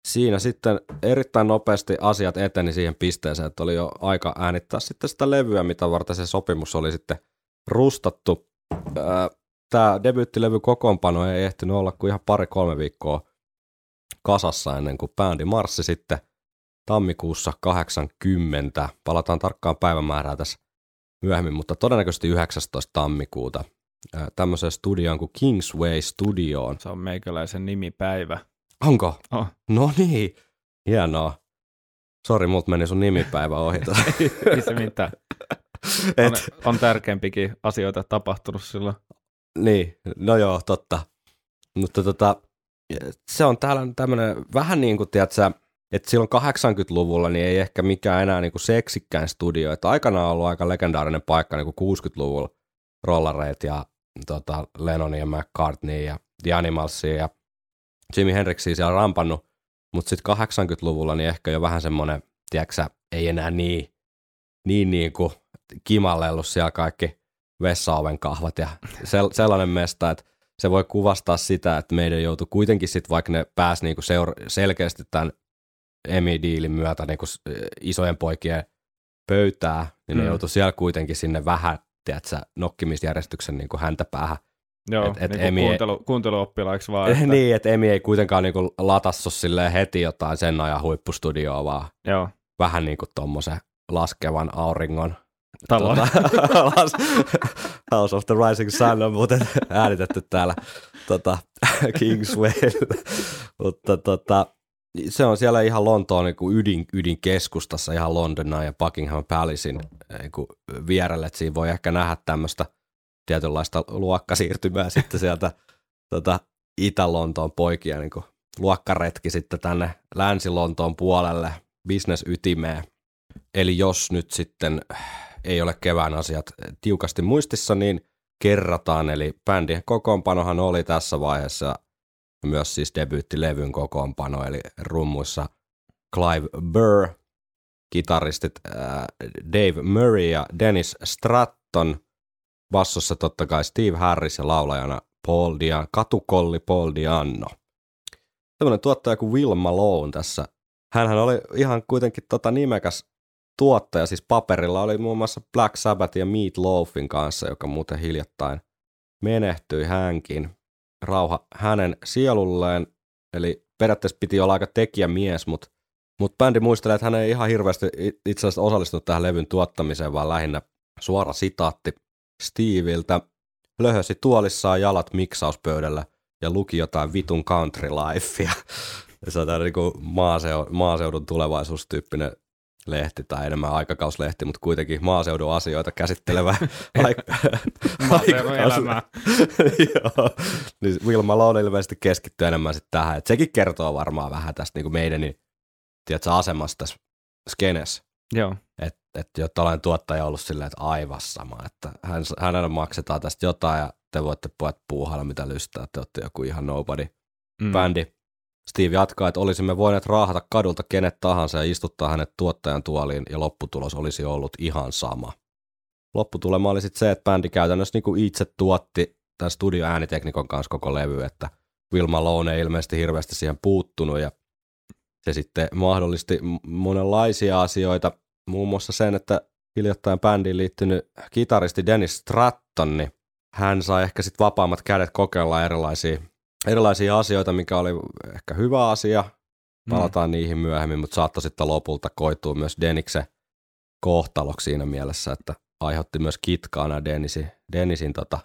Siinä sitten erittäin nopeasti asiat eteni siihen pisteeseen, että oli jo aika äänittää sitten sitä levyä, mitä varten se sopimus oli sitten rustattu. Tämä debyyttilevy kokoonpano ei ehtinyt olla kuin ihan pari-kolme viikkoa kasassa ennen kuin bändi marssi sitten tammikuussa 80. Palataan tarkkaan päivämäärää tässä myöhemmin, mutta todennäköisesti 19. tammikuuta tämmöiseen studioon kuin Kingsway Studioon. Se on meikäläisen nimipäivä. Onko? Oh. No niin, hienoa. Sori, multa meni sun nimipäivä ohi. Ei se mitään. On, Et, on tärkeämpikin asioita tapahtunut silloin. niin, no joo, totta. Mutta tota, se on täällä tämmöinen vähän niin kuin, tiedätkö, että silloin 80-luvulla niin ei ehkä mikään enää niin kuin seksikkäin studio. Että aikanaan on ollut aika legendaarinen paikka niin kuin 60-luvulla rollareet ja tota, Lennon ja McCartney ja The Animalsia ja Jimi Hendrixia siellä rampannut. Mutta sitten 80-luvulla niin ehkä jo vähän semmoinen, tiedätkö ei enää niin, niin, niin kuin kimallellut siellä kaikki vessaoven kahvat ja sel- sellainen mesta, että se voi kuvastaa sitä, että meidän joutui kuitenkin sitten, vaikka ne pääsi niinku seura- selkeästi tämän Emi-diilin myötä niinku isojen poikien pöytää, niin ne Mm. joutui siellä kuitenkin sinne vähän tiedätkö, nokkimisjärjestyksen niin kuin häntä päähän. Joo, Et- et niin Emi- kuuntelu, kuunteluoppilaiksi vaan. Että, niin, että Emi ei kuitenkaan niin kuin latassu heti jotain sen ajan huippustudioa, vaan Joo, vähän niin kuin tommosen laskevan auringon talon. Tota, House of the Rising Sun on muuten äänitetty täällä tota, Kingswaylla. Mutta tota, se on siellä ihan Lontoon niin kuin ydin, ydinkeskustassa, ihan Londona ja Buckingham Palacein niin kuin vierelle. Et siinä voi ehkä nähdä tämmöistä tietynlaista luokkasiirtymää sitten sieltä tota, Itä-Lontoon poikia niin kuin luokkaretki sitten tänne Länsi-Lontoon puolelle bisnesytimeen. Eli jos nyt sitten ei ole kevään asiat tiukasti muistissa, niin kerrataan. Eli bändin kokoonpanohan oli tässä vaiheessa myös siis debyyttilevyn kokoonpano, eli rummuissa Clive Burr, kitaristit äh, Dave Murray ja Dennis Stratton, bassossa totta kai Steve Harris ja laulajana Paul Dian, katukolli Paul Dianno. Tämmöinen tuottaja kuin Will Malone tässä. Hänhän oli ihan kuitenkin tota nimekäs tuottaja, siis paperilla oli muun muassa Black Sabbath ja Meat Loafin kanssa, joka muuten hiljattain menehtyi hänkin. Rauha hänen sielulleen, eli periaatteessa piti olla aika tekijämies, mutta mut bändi muistelee, että hän ei ihan hirveästi itse asiassa osallistunut tähän levyn tuottamiseen, vaan lähinnä suora sitaatti Steviltä. Löhösi tuolissaan jalat miksauspöydällä ja luki jotain vitun country lifea. Se on tämmöinen niin maaseudun tulevaisuustyyppinen lehti tai enemmän aikakauslehti, mutta kuitenkin maaseudun asioita käsittelevä aik- Maaseudun elämää. Joo. Niin Will Malone ilmeisesti keskittyy enemmän sitten tähän. Et sekin kertoo varmaan vähän tästä niin meidän niin, tiedätkö, asemasta tässä skenessä. Joo, Että et jo tällainen tuottaja on ollut silleen, että aivan sama, että hän, hänelle maksetaan tästä jotain ja te voitte pojat puuhailla mitä lystää, te olette joku ihan nobody mm. bändi. Steve jatkaa, että olisimme voineet raahata kadulta kenet tahansa ja istuttaa hänet tuottajan tuoliin ja lopputulos olisi ollut ihan sama. Lopputulema oli sitten se, että bändi käytännössä niinku itse tuotti tämän studioääniteknikon kanssa koko levy, että Will Malone ei ilmeisesti hirveästi siihen puuttunut ja se sitten mahdollisti monenlaisia asioita, muun muassa sen, että hiljattain bändiin liittynyt kitaristi Dennis Stratton, niin hän sai ehkä sitten vapaammat kädet kokeilla erilaisia erilaisia asioita, mikä oli ehkä hyvä asia. Palataan mm. niihin myöhemmin, mutta saattoi sitten lopulta koitua myös Deniksen kohtaloksi siinä mielessä, että aiheutti myös kitkaa nämä Denisin, Denisin tota,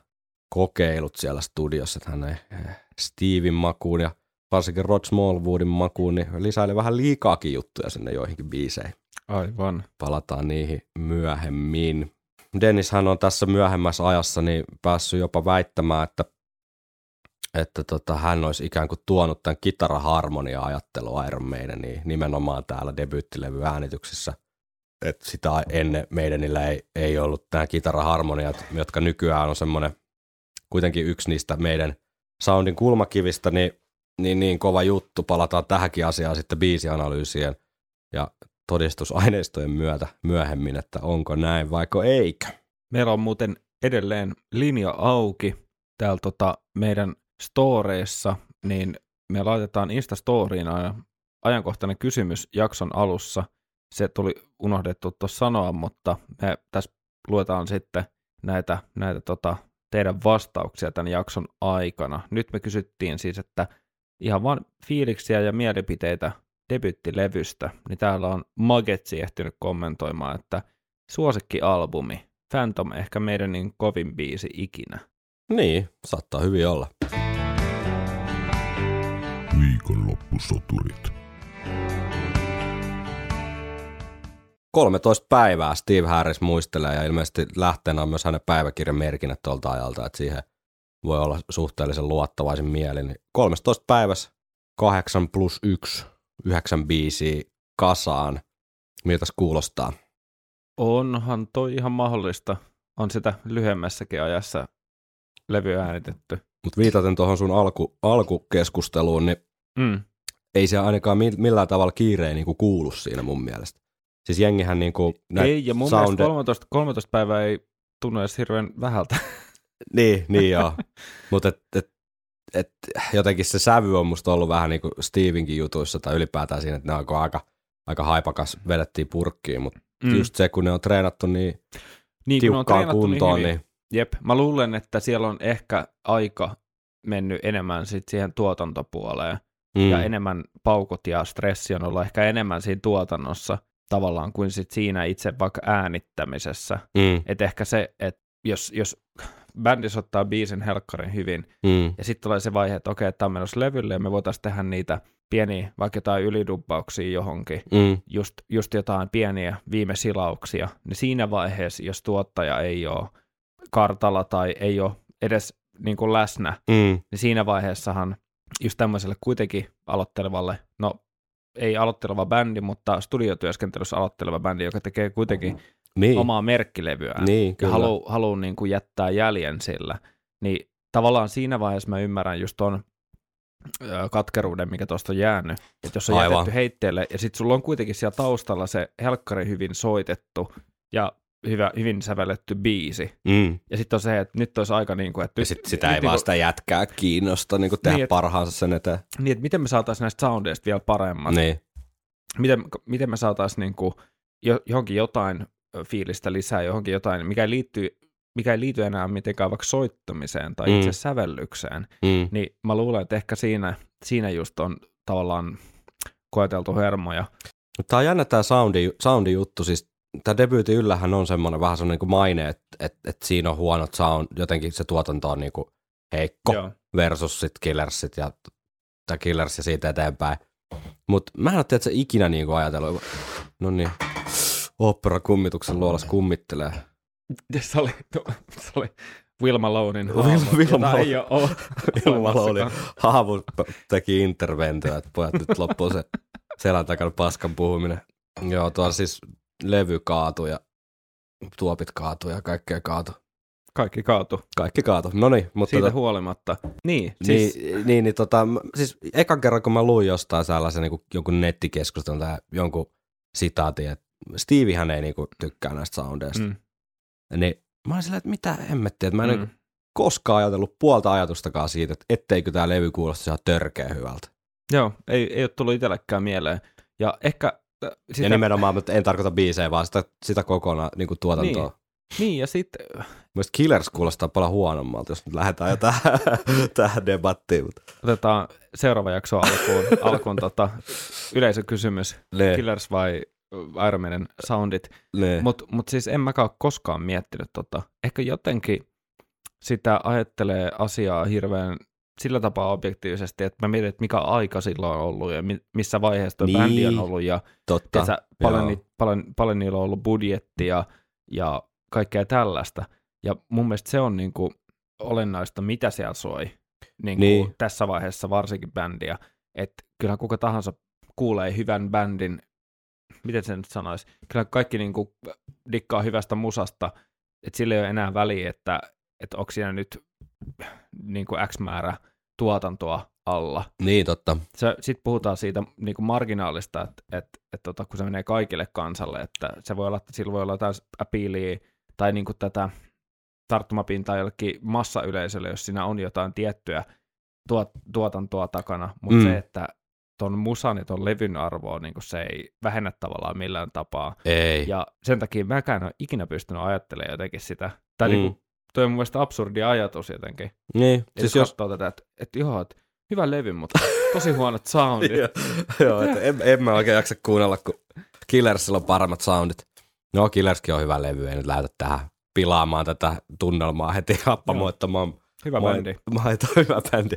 kokeilut siellä studiossa, että hän ei eh, Steven makuun ja varsinkin Rod Smallwoodin makuun, niin lisäili vähän liikaakin juttuja sinne joihinkin biiseihin. aivan. Palataan niihin myöhemmin. Dennis hän on tässä myöhemmässä ajassa niin päässyt jopa väittämään, että että tota, hän olisi ikään kuin tuonut tämän kitaraharmonia-ajattelua Iron Maideniin nimenomaan täällä debyyttilevy äänityksessä. Että sitä ennen Maidenillä ei, ei ollut nämä kitaraharmoniat, jotka nykyään on semmoinen kuitenkin yksi niistä meidän soundin kulmakivistä, niin, niin, niin kova juttu. Palataan tähänkin asiaan sitten biisianalyysien ja todistusaineistojen myötä myöhemmin, että onko näin vaiko eikö. Meillä on muuten edelleen linja auki täällä tota meidän storeissa, niin me laitetaan Instastoriin aina ajankohtainen kysymys jakson alussa. Se tuli unohdettu tuossa sanoa, mutta me tässä luetaan sitten näitä, näitä tota, teidän vastauksia tämän jakson aikana. Nyt me kysyttiin siis, että ihan vain fiiliksiä ja mielipiteitä debyttilevystä, niin täällä on Magetsi ehtinyt kommentoimaan, että suosikkialbumi, Phantom ehkä meidän niin kovin biisi ikinä. Niin, saattaa hyvin olla. Viikonloppusoturit. 13 päivää Steve Harris muistelee ja ilmeisesti lähteenä on myös hänen päiväkirjan merkinnät tuolta ajalta, että siihen voi olla suhteellisen luottavaisin mieli. Niin 13 päivässä 8 plus 1, 9 biisiä kasaan. Miltä se kuulostaa? Onhan toi ihan mahdollista. On sitä lyhyemmässäkin ajassa levy äänitetty. Mutta viitaten tuohon sun alku, alkukeskusteluun, niin Mm. ei se ainakaan mi- millään tavalla kiireen niin kuulu siinä mun mielestä. Siis jengihän niin kuin Ei, ja mun sound... mielestä 13, 13 päivää ei tunnu edes hirveän vähältä. Niin, niin joo. Mutta et, et, et, jotenkin se sävy on musta ollut vähän niin kuin Stevenkin jutuissa tai ylipäätään siinä, että ne on aika, aika haipakas vedettiin purkkiin, mutta mm. just se, kun ne on treenattu niin Niin, kun on tiukkaan treenattu niin kuntoon, hyvin. niin, Jep, mä luulen, että siellä on ehkä aika mennyt enemmän sit siihen tuotantopuoleen mm, ja enemmän paukut ja stressi on ollut ehkä enemmän siinä tuotannossa tavallaan kuin sit siinä itse vaikka äänittämisessä. mm, Et ehkä se, että jos, jos bändis ottaa biisin helkkarin hyvin mm, ja sitten tulee se vaihe, että okei, tämä on menossa levylle ja me voitaisiin tehdä niitä pieniä, vaikka jotain ylidubbauksia johonkin, mm, just, just jotain pieniä viime silauksia, niin siinä vaiheessa, jos tuottaja ei ole kartalla tai ei ole edes niin kuin läsnä, mm, niin siinä vaiheessahan just tämmöiselle kuitenkin aloittelevalle, no ei aloitteleva bändi, mutta studiotyöskentelyssä aloitteleva bändi, joka tekee kuitenkin niin, omaa merkkilevyään niin, ja haluaa haluu niin kuin jättää jäljen sillä, niin tavallaan siinä vaiheessa mä ymmärrän just ton katkeruuden, mikä tuosta on jäänyt. Että jos on Aivan. jätetty heitteelle, ja sitten sulla on kuitenkin siellä taustalla se helkkari hyvin soitettu ja hyvä, hyvin sävelletty biisi. Mm. Ja sitten on se, että nyt olisi aika niin kuin, että Ja sit, sitä nyt ei niin vaan kuin, sitä jätkää kiinnosta niin tehdä Niin, parhaansa sen eteen. niin, että miten me saataisiin näistä soundeista vielä paremmat. Niin. Miten, miten me saataisiin niin kuin jo, johonkin jotain fiilistä lisää, johonkin jotain, mikä ei liitty, mikä ei liity enää mitenkään vaikka soittamiseen tai Mm. itse sävellykseen. Mm. Niin mä luulen, että ehkä siinä, siinä just on tavallaan koeteltu hermoja. Tämä on jännä tämä soundi, soundi juttu, siis tämä debyytin yllähän on semmoinen vähän semmoinen niin maine, että et, et siinä on huonot sound, jotenkin se tuotanto on niin kuin heikko Joo. versus sit Killersit ja, tai Killers ja siitä eteenpäin. Mutta mä en ole tiedä, että se ikinä niin kuin ajatellut. No niin, opera kummituksen luolas kummittelee. Se oli, se oli Will Malonein Will- hahmo, Will ei ole Will haamu teki interventio, että pojat nyt loppuu se selän takana paskan puhuminen. Joo, tuolla siis levy kaatui ja tuopit kaatui ja kaikkea kaatui. Kaikki kaatu. Kaikki kaatui. No niin, mutta Siitä tota, huolimatta. Niin, siis, niin, niin, niin tota, siis ekan kerran kun mä luin jostain sellaisen niin jonkun nettikeskustelun tai jonkun sitaatin, että Steviehän ei niin kuin, tykkää näistä soundeista, mm, niin mä olin silleen, että mitä hemmettiä, että mä en mm. mm. koskaan ajatellut puolta ajatustakaan siitä, että etteikö tämä levy kuulosta ihan törkeä hyvältä. Joo, ei, ei ole tullut itsellekään mieleen. Ja ehkä... Sitä... Ja nimenomaan, mutta en tarkoita biisejä, vaan sitä, sitä kokonaan niin kuin tuotantoa. Niin. Niin, ja sitten Mielestäni Killers kuulostaa paljon huonommalta, jos nyt lähdetään jo tähän, tähän debattiin. Mutta. otetaan seuraava jakso alkuun, alkuun tota, yleisökysymys. Ne, Killers vai Iron Maiden soundit. Mutta mut siis en mäkään ole koskaan miettinyt tota. Ehkä jotenkin sitä ajattelee asiaa hirveän sillä tapaa objektiivisesti, että mä mietin, että mikä aika silloin on ollut ja mi- missä vaiheessa tuo Niin. bändi on ollut ja Totta. tiedätkö, paljon, ni, paljon, paljon niillä on ollut budjettia ja kaikkea tällaista. Ja mun mielestä se on niinku olennaista, mitä siellä soi niinku Niin. tässä vaiheessa varsinkin bändiä. Että kyllähän kuka tahansa kuulee hyvän bändin, miten sen nyt sanoisi, kyllä kaikki niinku dikkaa hyvästä musasta, että sillä ei ole enää väliä, että, että onko siinä nyt niinku X määrä tuotantoa alla. Niin, totta. Sitten puhutaan siitä niin kuin marginaalista, että et, et, tota, kun se menee kaikille kansalle, että se voi olla, että sillä voi olla jotain appealia tai niin kuin tätä tarttumapintaa jollekin massayleisölle, jos siinä on jotain tiettyä tuot, tuotantoa takana, mutta Mm. se, että ton musan ja ton levyn arvoa, niin kuin se ei vähennä tavallaan millään tapaa. Ei. Ja sen takia mäkään en ole ikinä pystynyt ajattelemaan jotenkin sitä. Tai Mm. mm. niin kuin, toi on mun mielestä absurdi ajatus jotenkin. niin. Siis Siis jos katsoo tätä, että, että joo, että hyvä levy, mutta tosi huonot soundit. Joo, joo että en, en mä oikein jaksa kuunnella, kun Killersilla on paremmat soundit. No, Killerskin on hyvä levy, ei nyt lähdetä tähän pilaamaan tätä tunnelmaa heti happamoittamaan Hyvä Mai- bändi. Maito, hyvä bändi.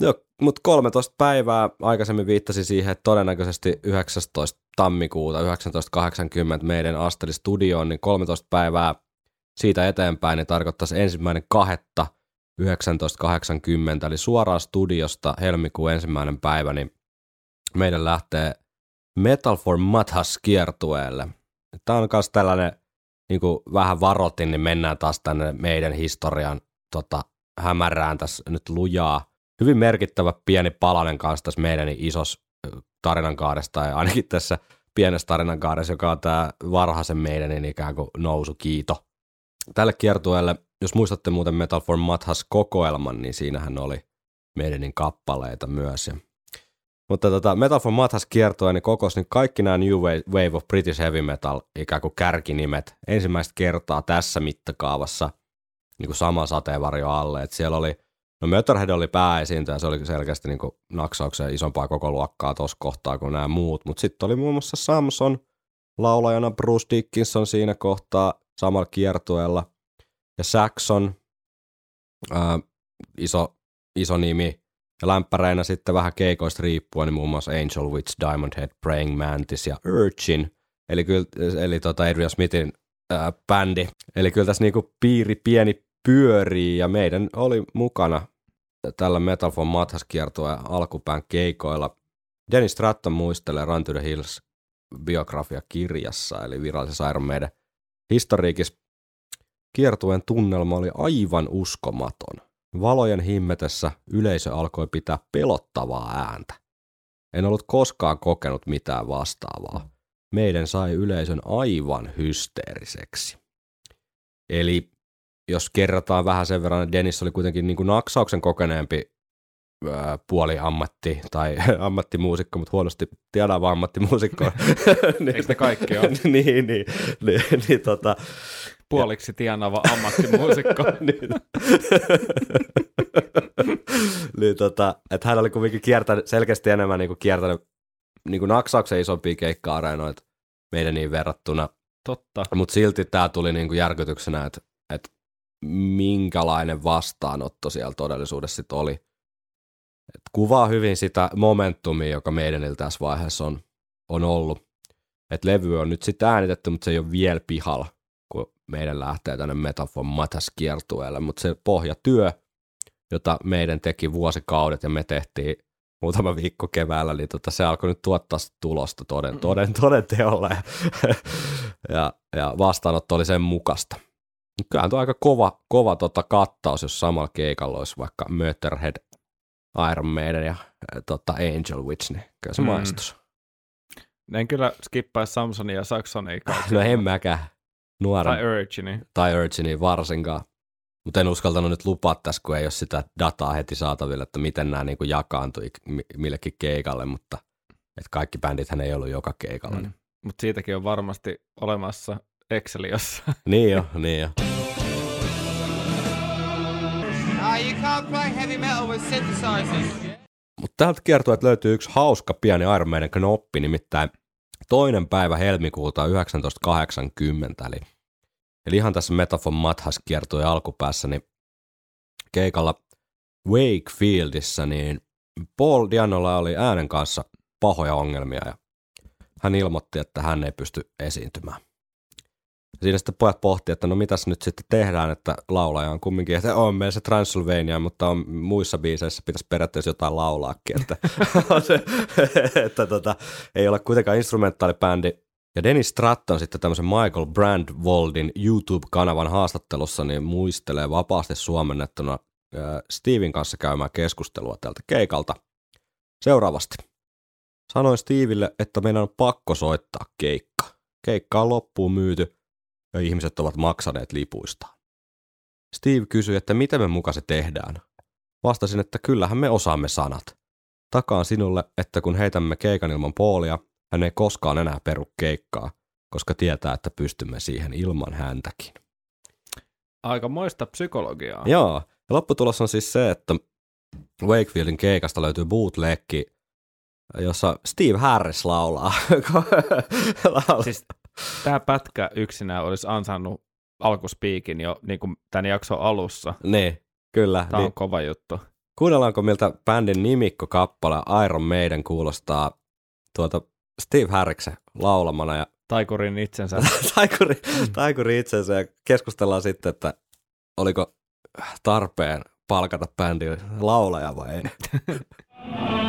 Joo, mutta 13 päivää aikaisemmin viittasi siihen, että todennäköisesti 19. tammikuuta 1980 meidän Asteli Studioon, niin 13 päivää siitä eteenpäin niin tarkoittaisi ensimmäinen kahetta 1980, eli suoraan studiosta helmikuun ensimmäinen päivä, niin meidän lähtee Metal for Mathas kiertueelle. Tämä on myös tällainen niin kuin vähän varotin, niin mennään taas tänne meidän historian tota, hämärään tässä nyt lujaa. Hyvin merkittävä pieni palanen kanssa tässä meidän isos tarinankaaressa, tai ainakin tässä pienessä tarinankaaressa, joka on tämä varhaisen meidän ikään kuin nousukiito. Tälle kiertueelle, jos muistatte muuten Metal for Mathas kokoelman, niin siinähän oli meidänin kappaleita myös. Mutta tota, Metal from Mathas kiertue, niin kokosi niin kaikki nämä New Wave of British Heavy Metal ikään kuin kärkinimet ensimmäistä kertaa tässä mittakaavassa niin kuin sama sateenvarjo alle. Et siellä oli, no Motorhead oli pääesiintyjä, se oli selkeästi niin kuin naksauksen isompaa koko luokkaa tuossa kohtaa kuin nämä muut, mutta sitten oli muun muassa Samson laulajana, Bruce Dickinson siinä kohtaa samalla kiertueella ja Saxon, ää, iso, iso nimi, ja lämpäreinä sitten vähän keikoista riippuen, niin muun muassa Angel Witch, Diamond Head, Praying Mantis ja Urchin, eli, kyllä, eli tota Adrian Smithin ää, bändi. Eli kyllä tässä niinku piiri pieni pyörii ja meidän oli mukana tällä Metal from Mathas kiertoa alkupään keikoilla. Dennis Stratton muistelee Run to the Hills biografia-kirjassa, eli virallisessa Iron Maiden historiikissa. Kiertueen tunnelma oli aivan uskomaton. Valojen himmetessä yleisö alkoi pitää pelottavaa ääntä. En ollut koskaan kokenut mitään vastaavaa. Meidän sai yleisön aivan hysteeriseksi. Eli jos kerrataan vähän sen verran, että Dennis oli kuitenkin niin kuin naksauksen kokeneempi puoli ammatti tai ammattimuusikko, mutta huonosti vaan ammattimuusikko. Eikö ne kaikki ole? niin, niin, niin, niin tota, Puoliksi tienaava ammattimuusikko. niin, niin tota, että hän oli kuitenkin kiertänyt, selkeästi enemmän niin kuin kiertänyt niin kuin naksauksen isompia keikka-areenoita meidän niin verrattuna. Totta. Mutta silti tämä tuli niin kuin järkytyksenä, että, että minkälainen vastaanotto siellä todellisuudessa sit oli. Et kuvaa hyvin sitä momentumia, joka meidän tässä vaiheessa on, on ollut. Et levy on nyt sitten äänitetty, mutta se ei ole vielä pihalla, kun meidän lähtee tänne Metafon Matas kiertueelle. Mutta se pohjatyö, jota meidän teki vuosikaudet ja me tehtiin muutama viikko keväällä, niin tota, se alkoi nyt tuottaa sitä tulosta toden, toden, toden teolla. Ja, ja, ja vastaanotto oli sen mukasta. Kyllähän tuo aika kova, kova tota kattaus, jos samalla keikalla olisi vaikka Motorhead, Iron Maiden ja tota Angel Witch, niin kyllä se Mm. maistus. En kyllä skippaisi Samsonia ja Saxonia No en mäkään nuoren Tai Urginia. tai Urginia varsinkaan. Mutta en uskaltanut nyt lupaa tässä, kun ei ole sitä dataa heti saatavilla, että miten nämä niin jakaantui mi- millekin keikalle, mutta että kaikki bändithän ei ollut joka keikalla. Mm. Mutta siitäkin on varmasti olemassa Excel jossain. Niin jo, niin jo. You can't play heavy metal with synthesizers. Mutta täältä kiertueelta löytyy yksi hauska pieni Maiden knoppi, nimittäin toinen päivä helmikuuta 1980, eli, eli ihan tässä Metafon Mathas kiertui alkupäässä, niin keikalla Wakefieldissä, niin Paul Dianolla oli äänen kanssa pahoja ongelmia ja hän ilmoitti, että hän ei pysty esiintymään. Siinä sitten pojat pohti, että no mitäs nyt sitten tehdään, että laulaja on kumminkin, että on meillä se Transylvania, mutta on muissa biiseissä pitäisi periaatteessa jotain laulaakin, että, se, että tota, ei ole kuitenkaan instrumentaalibändi. Ja Dennis Stratton sitten tämmöisen Michael Brandwoldin YouTube-kanavan haastattelussa niin muistelee vapaasti suomennettuna Steven kanssa käymään keskustelua tältä keikalta. Seuraavasti. Sanoin Steville, että meidän on pakko soittaa keikka. Keikka on loppuun myyty ja ihmiset ovat maksaneet lipuista. Steve kysyi, että miten me muka se tehdään. Vastasin, että kyllähän me osaamme sanat. Takaan sinulle, että kun heitämme keikan ilman poolia, hän ei koskaan enää peru keikkaa, koska tietää, että pystymme siihen ilman häntäkin. Aika moista psykologiaa. Joo, ja lopputulos on siis se, että Wakefieldin keikasta löytyy bootlegki, jossa Steve Harris laulaa. laulaa. Siis tämä pätkä yksinään olisi ansainnut alkuspiikin jo niin kuin tämän jakson alussa. niin, kyllä. Tämä on Niin. kova juttu. Kuunnellaanko miltä bändin nimikko-kappale Iron Maiden kuulostaa tuota Steve Harriksen laulamana ja Taikurin itsensä. taikuri, taikuri itsensä ja keskustellaan sitten, että oliko tarpeen palkata bändin laulaja vai ei.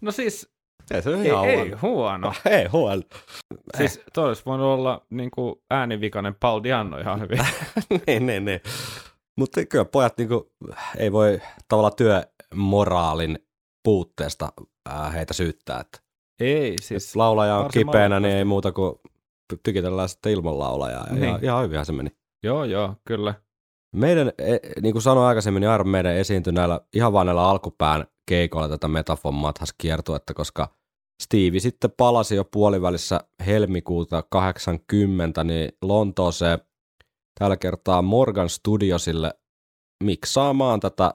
No siis, Ei se ei, ihan ei huono. huono. Ei huono. Siis toi olisi voinut olla niin kuin äänivikainen Paul Dianno ihan hyvin. niin, niin, niin. Mutta kyllä pojat niinku, ei voi tavallaan työmoraalin puutteesta ää, heitä syyttää. Että ei, siis laulaja on kipeänä, niin ei muuta kuin tykitellään sitten ilman laulajaa. Ja Niin. ihan, ihan hyvinhän se meni. joo, joo, kyllä. Meidän, e, niin kuin sanoin aikaisemmin, niin Iron meidän esiintyi näillä, ihan vaan näillä alkupään keikoilla tätä Metafon Mathas kiertuetta, koska Steve sitten palasi jo puolivälissä helmikuuta 80, niin Lontooseen tällä kertaa Morgan Studiosille miksaamaan tätä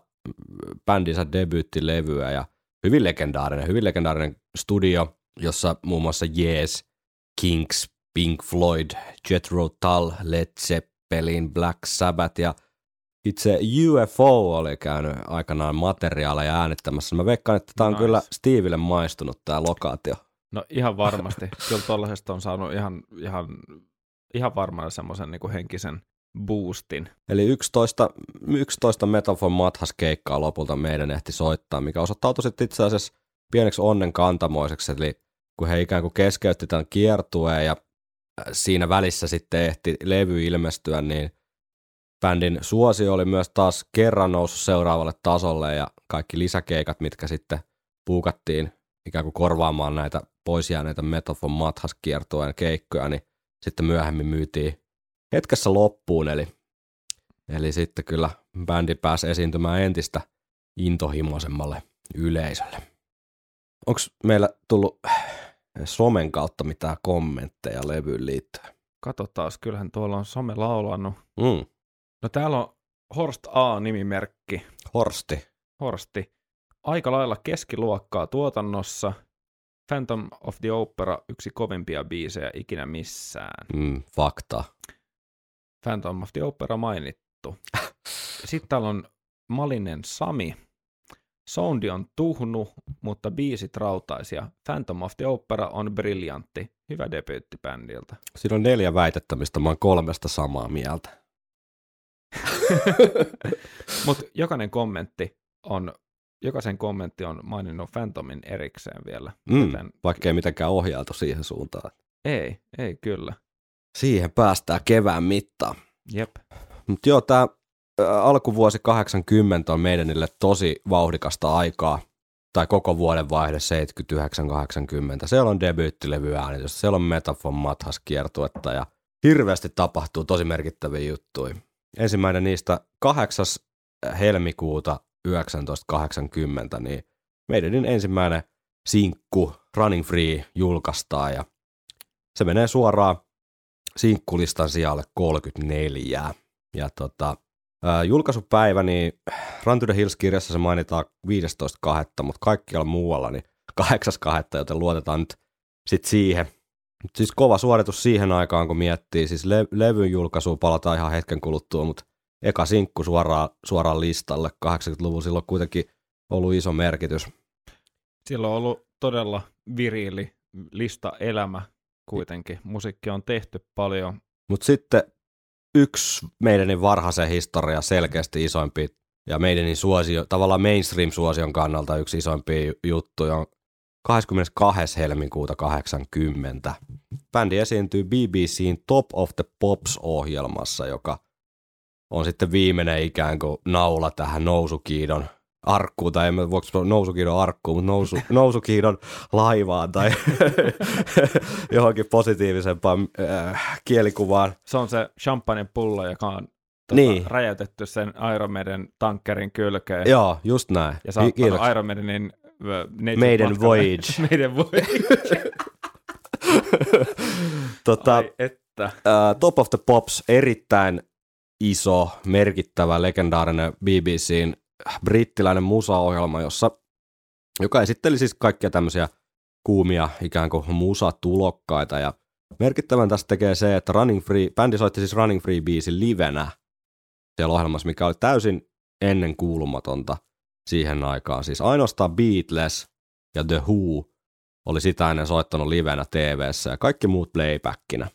bändinsä debyyttilevyä. Ja hyvin legendaarinen, hyvin legendaarinen studio, jossa muun muassa Yes, Kings, Pink Floyd, Jethro Tull, Led Zeppelin, Black Sabbath ja itse UFO oli käynyt aikanaan materiaaleja äänittämässä. Mä veikkaan, että tämä on Nice. kyllä Steville maistunut tämä lokaatio. No ihan varmasti. Kyllä tollasesta on saanut ihan, ihan, ihan varmana semmoisen niin henkisen boostin. Eli 11, 11 Metafon Mathas keikkaa lopulta meidän ehti soittaa, mikä osoittautui sitten itse asiassa pieneksi onnen kantamoiseksi, eli kun he ikään kuin keskeytti tämän kiertueen ja äh, siinä välissä sitten ehti levy ilmestyä, niin bändin suosio oli myös taas kerran noussut seuraavalle tasolle ja kaikki lisäkeikat, mitkä sitten puukattiin ikään kuin korvaamaan näitä pois jääneitä Metafon Mathas kiertueen keikkoja, niin sitten myöhemmin myytiin hetkessä loppuun, eli, eli sitten kyllä bändi pääsi esiintymään entistä intohimoisemmalle yleisölle. Onko meillä tullut somen kautta mitään kommentteja levyyn liittyen? Katsotaan, kyllähän tuolla on some laulanut. Mm, No täällä on Horst A-nimimerkki. Horsti. Horsti. Aika lailla keskiluokkaa tuotannossa. Phantom of the Opera, yksi kovimpia biisejä ikinä missään. Mm, fakta. Phantom of the Opera mainittu. Sitten täällä on Malinen Sami. Soundi on tuhnu, mutta biisit rautaisia. Phantom of the Opera on briljantti. Hyvä debyytti bändiltä. Siinä on neljä väitettä, mistä mä oon kolmesta samaa mieltä. Mutta jokainen kommentti on, jokaisen kommentti on maininnut Phantomin erikseen vielä. Mm, Joten vaikka ei mitenkään ohjailtu siihen suuntaan. ei, ei kyllä. Siihen päästään kevään mittaan. Jep. Mutta joo, tämä alkuvuosi 80 on meidänille tosi vauhdikasta aikaa, tai koko vuoden vaihde 79-80. Siellä on debyyttilevyaänitys, siellä on Metafon Mathas kiertuetta ja hirveästi tapahtuu tosi merkittäviä juttuja. Ensimmäinen niistä 8. helmikuuta 1980, niin meidän ensimmäinen sinkku Running Free julkaistaan ja se menee suoraan sinkkulistan sijalle 34. Ja tota, ää, julkaisupäivä, niin Run to the Hills-kirjassa se mainitaan 15.2., mutta kaikkialla muualla niin 8.2., joten luotetaan nyt sit siihen. Mut siis kova suoritus siihen aikaan, kun miettii, siis le- levyn julkaisuun palataan ihan hetken kuluttua, mutta eka sinkku suoraan, suoraan listalle 80-luvulla, sillä on kuitenkin ollut iso merkitys. Sillä on ollut todella viriili lista elämä kuitenkin. Musiikki on tehty paljon. Mutta sitten yksi meidänin varhaisen historia selkeästi isompi ja meidänin suosio, tavallaan mainstream-suosion kannalta yksi isoimpia juttuja on 22. helmikuuta 80. Bändi esiintyy BBCin Top of the Pops-ohjelmassa, joka on sitten viimeinen ikään kuin naula tähän nousukiidon arkkuun, tai en mä voiko sanoa nousukiidon arkkuun, mutta nousu, nousukiidon laivaan tai johonkin positiivisempaan äh, kielikuvaan. Se on se champagnepullo, joka on tota, Niin. räjäytetty sen Iron Maiden tankkerin kylkeen. Joo, just näin. Ja saattanut Kiitoksia. Iron Matkalle. Voyage. Maiden Voyage. tota, Ai että. uh, Top of the Pops, erittäin iso, merkittävä, legendaarinen BBCn brittiläinen musaohjelma, jossa, joka esitteli siis kaikkia tämmöisiä kuumia ikään kuin musatulokkaita ja merkittävän tästä tekee se, että Running Free, bändi soitti siis Running Free biisin livenä siellä ohjelmassa, mikä oli täysin ennen kuulumatonta siihen aikaan. Siis ainoastaan Beatles ja The Who oli sitä ennen soittanut livenä tv ja kaikki muut playbackina.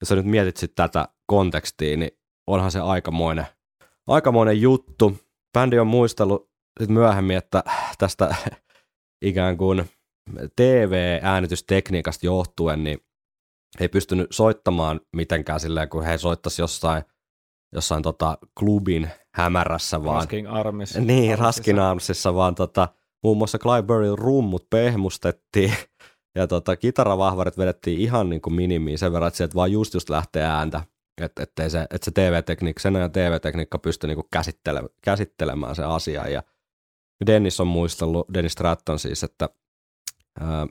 Jos sä nyt mietit sit tätä kontekstia, niin onhan se aikamoinen, aikamoinen juttu. Bändi on muistellut sit myöhemmin, että tästä ikään kuin TV-äänitystekniikasta johtuen, niin he ei pystynyt soittamaan mitenkään silleen, kun he soittaisi jossain, jossain tota klubin hämärässä vaan. Rasking Armissa. Niin, Raskin Armsissa, vaan tota, muun muassa Clive Burryn rummut pehmustettiin ja tota, kitaravahvarit vedettiin ihan niin kuin minimiin sen verran, että sieltä vaan just just lähtee ääntä. Että et se, et se TV-tekniikka, sen ajan TV-tekniikka pystyi niin kuin käsittele, käsittelemään se asia. Ja Dennis on muistellut, Dennis Stratton siis, että ää,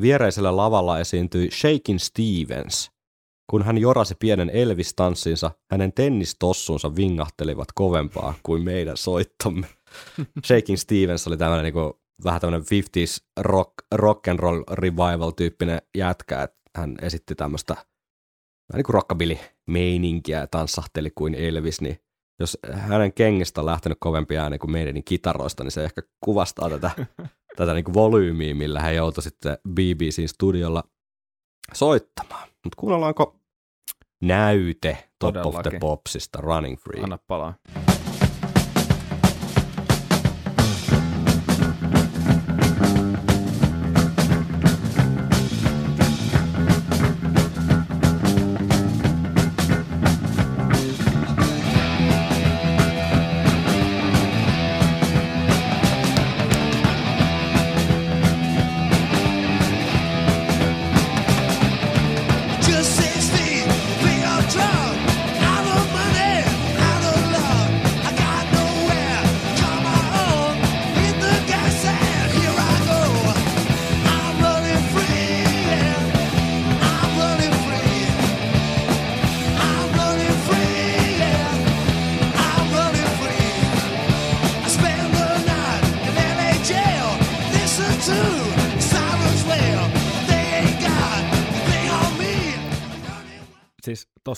viereisellä lavalla esiintyi Shakin Stevens. Kun hän jorasi pienen Elvis-tanssinsa, hänen tennistossunsa vingahtelivat kovempaa kuin meidän soittomme. Shaking Stevens oli tämmöinen niin vähän tämmöinen 50s rock, rock and roll revival-tyyppinen jätkä, että hän esitti tämmöistä vähän niin kuin rockabilly-meininkiä ja tanssahteli kuin Elvis, niin jos hänen kengistä on lähtenyt kovempi ääni kuin meidän kitaroista, niin se ehkä kuvastaa tätä, tätä niin kuin volyymiä, millä hän joutui sitten BBCin studiolla soittamaan. Mutta kuunnellaanko näyte Top of the Todellakin. Popsista Running Free? Anna palaa.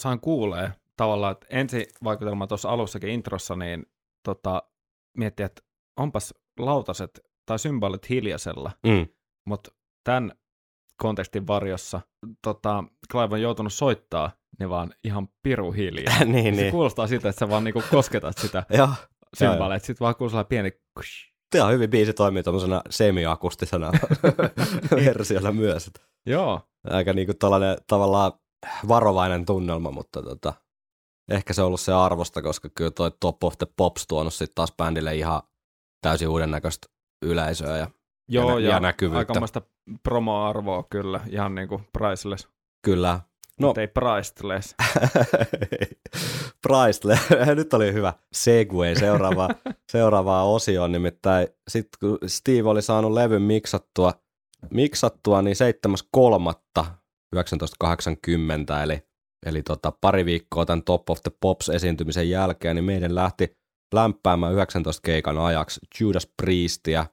Tuossahan kuulee tavallaan, että ensi vaikutelma tuossa alussakin introssa, niin tota, miettii, että onpas lautaset tai symbolit hiljaisella, Mm. mutta tämän kontekstin varjossa tota, Clive on joutunut soittaa ne vaan ihan piru hiljaa. niin, Se niin. kuulostaa siltä, että sä vaan niinku kosketat sitä Joo, symbolia, että sit vaan kuuluu pieni kush. Tämä hyvin biisi toimii tuommoisena semiakustisena versiolla myös. Joo, Aika niinku tällainen tavallaan varovainen tunnelma, mutta tota, ehkä se on ollut se arvosta, koska kyllä toi Top of the Pops tuonut sitten taas bändille ihan täysin uuden näköistä yleisöä. Ja joo, nä- ja, ja näkyvyyttä. aikamoista promo-arvoa kyllä, ihan niinku priceless, kyllä, no. ei priceless. Priceless. Nyt oli hyvä segue seuraava, seuraavaan osioon, nimittäin sitten kun Steve oli saanut levyn miksattua, miksattua niin 7.3.1980, eli, eli tota, pari viikkoa tämän Top of the Pops esiintymisen jälkeen, niin meidän lähti lämpäämään 19 keikan ajaksi Judas Priestia,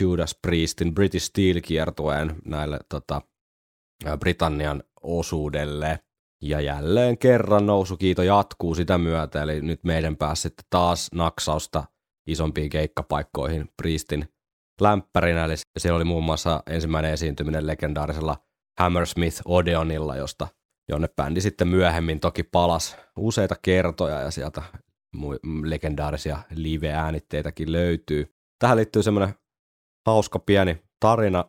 Judas Priestin British Steel kiertueen näille tota, Britannian osuudelle. Ja jälleen kerran nousukiito jatkuu sitä myötä, eli nyt meidän pääsi taas naksausta isompiin keikkapaikkoihin Priestin lämpärinä, eli siellä oli muun muassa ensimmäinen esiintyminen legendaarisella Hammersmith Odeonilla, josta jonne bändi sitten myöhemmin toki palas useita kertoja ja sieltä mu- legendaarisia live-äänitteitäkin löytyy. Tähän liittyy semmoinen hauska pieni tarina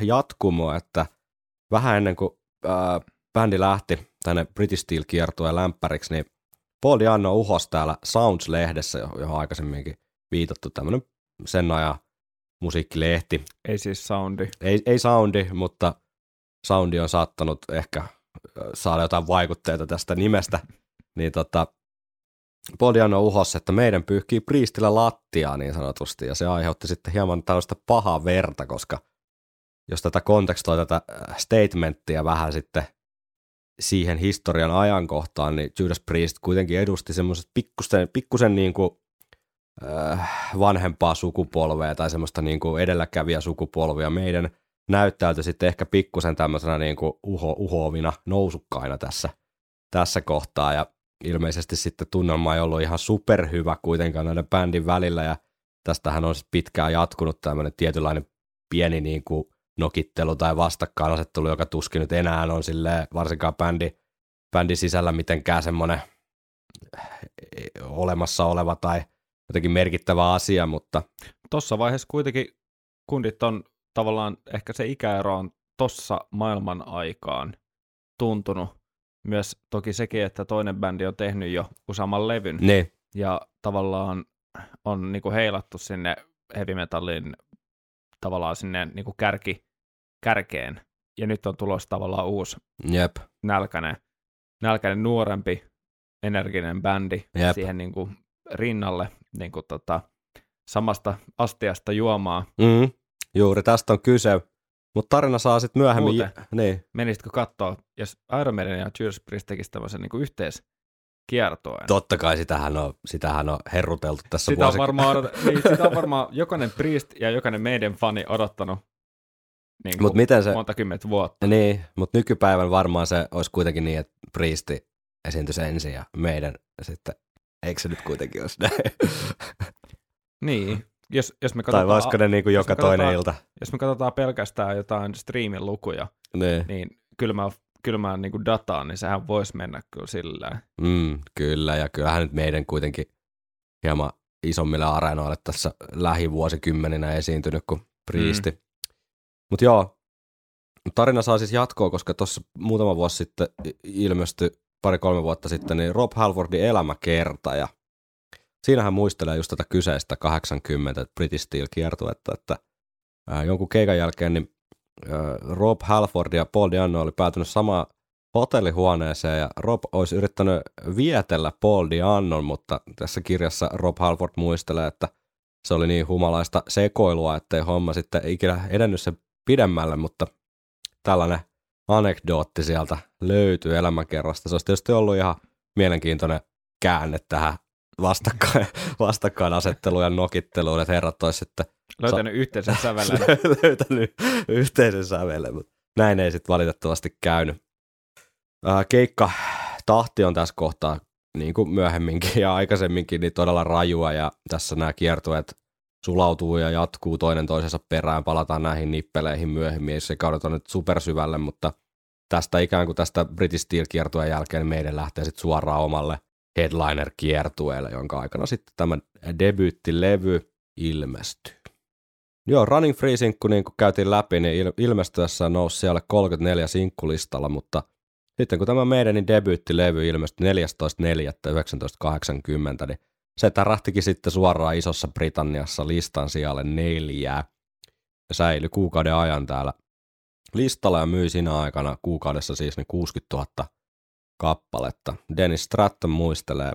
jatkumo, että vähän ennen kuin ää, bändi lähti tänne British Steel kiertueen lämpäriksi, niin Paul Diano uhos täällä Sounds-lehdessä, jo- johon aikaisemminkin viitattu tämmöinen sen ajan musiikkilehti. Ei siis soundi. Ei, ei soundi, mutta soundi on saattanut ehkä saada jotain vaikutteita tästä nimestä. Niin tota, Paul Diano uhos, että meidän pyyhkii Priestillä lattiaa niin sanotusti, ja se aiheutti sitten hieman tällaista pahaa verta, koska jos tätä kontekstoi tätä statementtia vähän sitten siihen historian ajankohtaan, niin Judas Priest kuitenkin edusti semmoiset pikkusen, pikkusen niin kuin, äh, vanhempaa sukupolvea tai semmoista niin kuin edelläkävijä sukupolvia. Meidän näyttäytyi sitten ehkä pikkusen tämmöisenä niin kuin uho, uhoavina nousukkaina tässä, tässä kohtaa. Ja ilmeisesti sitten tunnelma ei ollut ihan superhyvä kuitenkaan näiden bändin välillä. Ja tästähän on pitkään jatkunut tämmöinen tietynlainen pieni niin kuin nokittelu tai vastakkainasettelu, joka tuskin nyt enää on sille varsinkaan bändi, bändin sisällä mitenkään semmoinen eh, olemassa oleva tai jotenkin merkittävä asia, mutta Tuossa vaiheessa kuitenkin kundit on tavallaan, ehkä se ikäero on tossa maailman aikaan tuntunut. Myös toki sekin, että toinen bändi on tehnyt jo useamman levyn ne, ja tavallaan on niinku heilattu sinne heavy metallin tavallaan sinne niinku kärki, kärkeen. Ja nyt on tulossa tavallaan uusi jep, nälkäinen, nälkäinen nuorempi energinen bändi Jep. siihen niinku rinnalle niinku tota, samasta astiasta juomaa. mm, juuri tästä on kyse, mutta tarina saa sitten myöhemmin, Muuten. niin, Menisitkö katsoa, jos Iron Maiden ja Judas Priest tekisivät tämmöisen niinku yhteiskiertoen? totta kai sitähän on, sitähän on herruteltu tässä Sitä on, vuosi... varmaan, odot- niin, sitä on varmaan jokainen Priest ja jokainen meidän fani odottanut niin Mut miten se- monta kymmentä vuotta. Niin, mutta nykypäivän varmaan se olisi kuitenkin niin, että Priesti esiintyisi ensin ja meidän sitten, eikö se nyt kuitenkin olisi näin? Niin, jos, jos me tai katsotaan, voisiko ne niin kuin joka toinen ilta? jos me katsotaan pelkästään jotain streamin lukuja, Niin. niin kylmään, kylmään niin kuin dataan, niin sehän voisi mennä kyllä sillä Mm, kyllä, ja kyllähän nyt meidän kuitenkin hieman isommille areenoille tässä lähivuosikymmeninä esiintynyt kuin Priesti. Mm. Mutta joo, tarina saa siis jatkoa, koska tuossa muutama vuosi sitten ilmestyi, pari-kolme vuotta sitten, niin Rob Halfordin elämäkerta, ja siinähän muistelee just tätä kyseistä 80 British Steel kiertuetta, että ää, jonkun keikan jälkeen niin ää, Rob Halford ja Paul Diano oli päätynyt samaan hotellihuoneeseen ja Rob olisi yrittänyt vietellä Paul Diannon, mutta tässä kirjassa Rob Halford muistelee, että se oli niin humalaista sekoilua, ettei homma sitten ikinä edennyt sen pidemmälle, mutta tällainen anekdootti sieltä löytyy elämänkerrasta. Se olisi tietysti ollut ihan mielenkiintoinen käänne tähän vastakkain, vastakkainasetteluun ja nokitteluun, että herrat olisi sitten löytänyt yhteisen sävelen. löytänyt yhteisen sävelen, mutta näin ei sitten valitettavasti käynyt. Ää, keikka tahti on tässä kohtaa, niin kuin myöhemminkin ja aikaisemminkin, niin todella rajua ja tässä nämä kiertueet sulautuu ja jatkuu toinen toisensa perään. Palataan näihin nippeleihin myöhemmin, ei se kaudet on nyt supersyvälle, mutta tästä ikään kuin tästä British Steel kiertueen jälkeen niin meidän lähtee sitten suoraan omalle headliner-kiertueelle, jonka aikana sitten tämä debyyttilevy ilmestyy. Joo, Running Free sinkku, niin kuin käytiin läpi, niin il- ilmestyessä nousi siellä 34 sinkkulistalla, mutta sitten kun tämä meidän debyyttilevy ilmestyi 14.4.1980, niin se tärähtikin sitten suoraan Isossa Britanniassa listan sijalle neljää ja säilyi kuukauden ajan täällä listalla ja myi siinä aikana kuukaudessa siis niin 60 000 kappaletta. Dennis Stratton muistelee,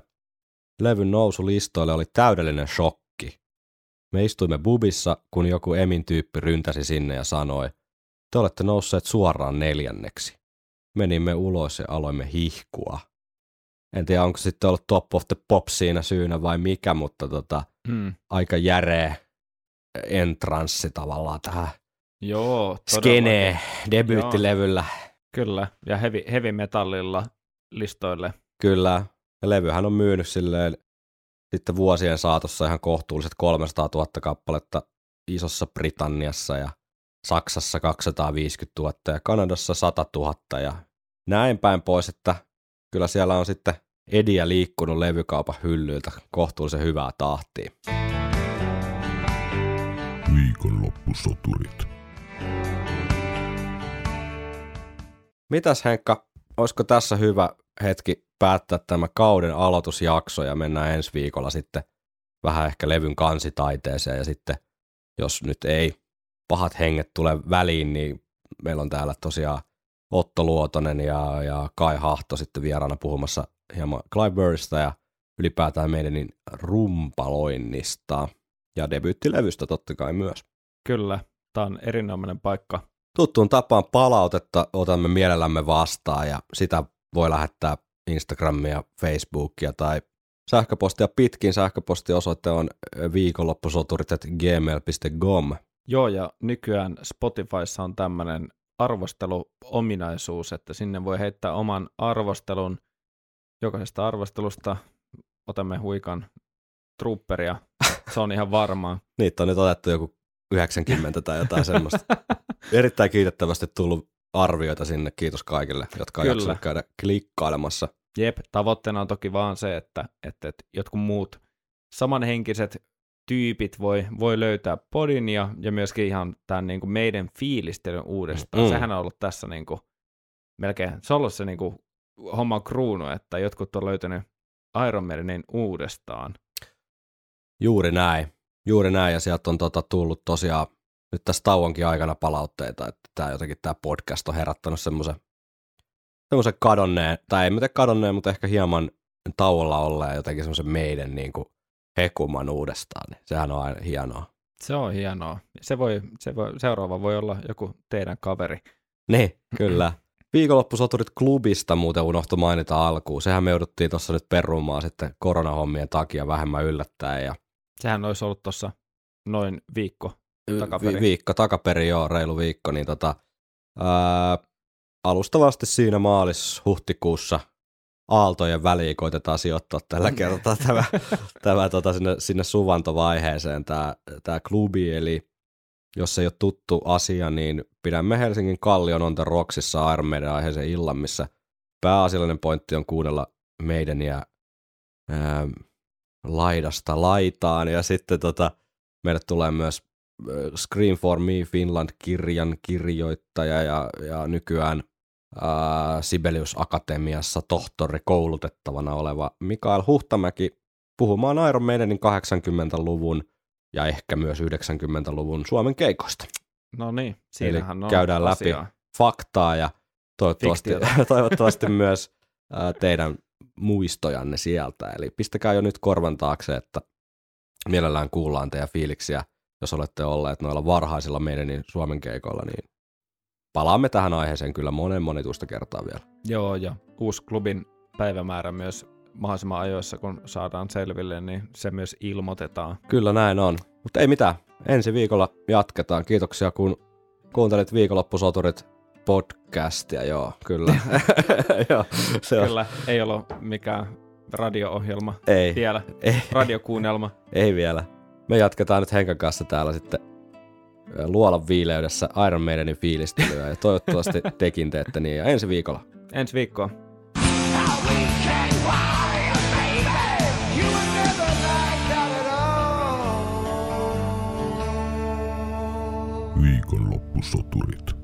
levyn nousu listoille oli täydellinen shokki. Me istuimme bubissa, kun joku Emin tyyppi ryntäsi sinne ja sanoi, te olette nousseet suoraan neljänneksi. Menimme ulos ja aloimme hihkua. En tiedä, onko sitten ollut Top of the Pop siinä syynä vai mikä, mutta tota, Hmm. aika järeä entranssi tavallaan tähän Joo, skenee debyyttilevyllä. Kyllä, ja heavy, heavy metallilla listoille. Kyllä. Ja levyhän on myynyt silleen sitten vuosien saatossa ihan kohtuulliset 300 000 kappaletta Isossa Britanniassa ja Saksassa 250 000 ja Kanadassa 100 000 ja näin päin pois, että kyllä siellä on sitten ediä liikkunut levykaupan hyllyiltä kohtuullisen hyvää tahtia. Viikonloppusoturit. Mitäs Henkka, olisiko tässä hyvä hetki päättää tämä kauden aloitusjakso ja mennään ensi viikolla sitten vähän ehkä levyn kansitaiteeseen ja sitten jos nyt ei pahat henget tule väliin, niin meillä on täällä tosiaan Otto Luotonen ja, ja Kai Hahto sitten vieraana puhumassa hieman Clive Burrista ja ylipäätään meidän niin rumpaloinnista ja debyyttilevystä totta kai myös. Kyllä, tämä on erinomainen paikka. Tuttuun tapaan palautetta otamme mielellämme vastaan ja sitä voi lähettää Instagramia, Facebookia tai sähköpostia pitkin. Sähköpostiosoite on viikonloppusoturit.gmail.com. Joo, ja nykyään Spotifyssa on tämmöinen arvosteluominaisuus, että sinne voi heittää oman arvostelun. Jokaisesta arvostelusta otamme huikan trooperia. Se on ihan varmaa. Niitä on nyt otettu joku 90 tai jotain semmoista. Erittäin kiitettävästi tullut arvioita sinne. Kiitos kaikille, jotka on Kyllä. jaksanut käydä klikkailemassa. Jep, tavoitteena on toki vaan se, että, että, että jotkut muut samanhenkiset tyypit voi, voi löytää podin ja, ja myöskin ihan tämän niin kuin meidän fiilistelyn uudestaan. Mm. Sehän on ollut tässä niin kuin, melkein, se on ollut se niin kuin, homma kruunu, että jotkut on löytänyt Iron Maidenin uudestaan. Juuri näin. Juuri näin, ja sieltä on tota, tullut tosiaan nyt tässä tauonkin aikana palautteita, että tämä jotenkin tämä podcast on herättänyt semmoisen semmoisen kadonneen, tai ei miten kadonneen, mutta ehkä hieman tauolla olleen jotenkin semmoisen meidän niin kuin hekuman uudestaan. Niin sehän on aina hienoa. Se on hienoa. Se voi, se voi, seuraava voi olla joku teidän kaveri. Niin, kyllä. Viikonloppusoturit klubista muuten unohtu mainita alkuun. Sehän me jouduttiin tuossa nyt perumaan sitten koronahommien takia vähemmän yllättäen. Ja Sehän olisi ollut tuossa noin viikko. Takaperin. Vi- viikko takaperin, joo, reilu viikko, niin tota, ää, alustavasti siinä maalis-huhtikuussa aaltojen väliin koitetaan sijoittaa tällä kertaa tämä, tämä tota, sinne, sinne suvantovaiheeseen tämä, tämä klubi, eli jos ei ole tuttu asia, niin pidämme Helsingin Kallion on Roksissa Iron Maiden aiheeseen illan, missä pääasiallinen pointti on kuunnella meidän ja ää, laidasta laitaan, ja sitten tota, meille tulee myös äh, Scream for Me Finland-kirjan kirjoittaja ja, ja nykyään ää, Sibelius Akatemiassa tohtori koulutettavana oleva Mikael Huhtamäki puhumaan Iron Maidenin 80-luvun ja ehkä myös 90-luvun Suomen keikoista. No niin, siinähän on käydään läpi. asiaa. Faktaa ja toivottavasti, toivottavasti myös ää, teidän muistojanne sieltä. Eli pistäkää jo nyt korvan taakse, että mielellään kuullaan teidän fiiliksiä, jos olette olleet noilla varhaisilla meidän niin Suomen keikoilla, niin palaamme tähän aiheeseen kyllä monen monituista kertaa vielä. Joo, ja uusi klubin päivämäärä myös mahdollisimman ajoissa, kun saadaan selville, niin se myös ilmoitetaan. Kyllä näin on. Mutta ei mitään, ensi viikolla jatketaan. Kiitoksia kun kuuntelit viikonloppusoturit podcastia, joo, kyllä. joo, se on. Kyllä, ei ole mikään radio-ohjelma Ei, vielä, ei, radiokuunnelma. ei vielä. Me jatketaan nyt Henkan kanssa täällä sitten luolan viileydessä Iron Maidenin fiilistelyä ja toivottavasti tekin teette niin. Ja ensi viikolla. Ensi viikkoa. Viikonloppusoturit.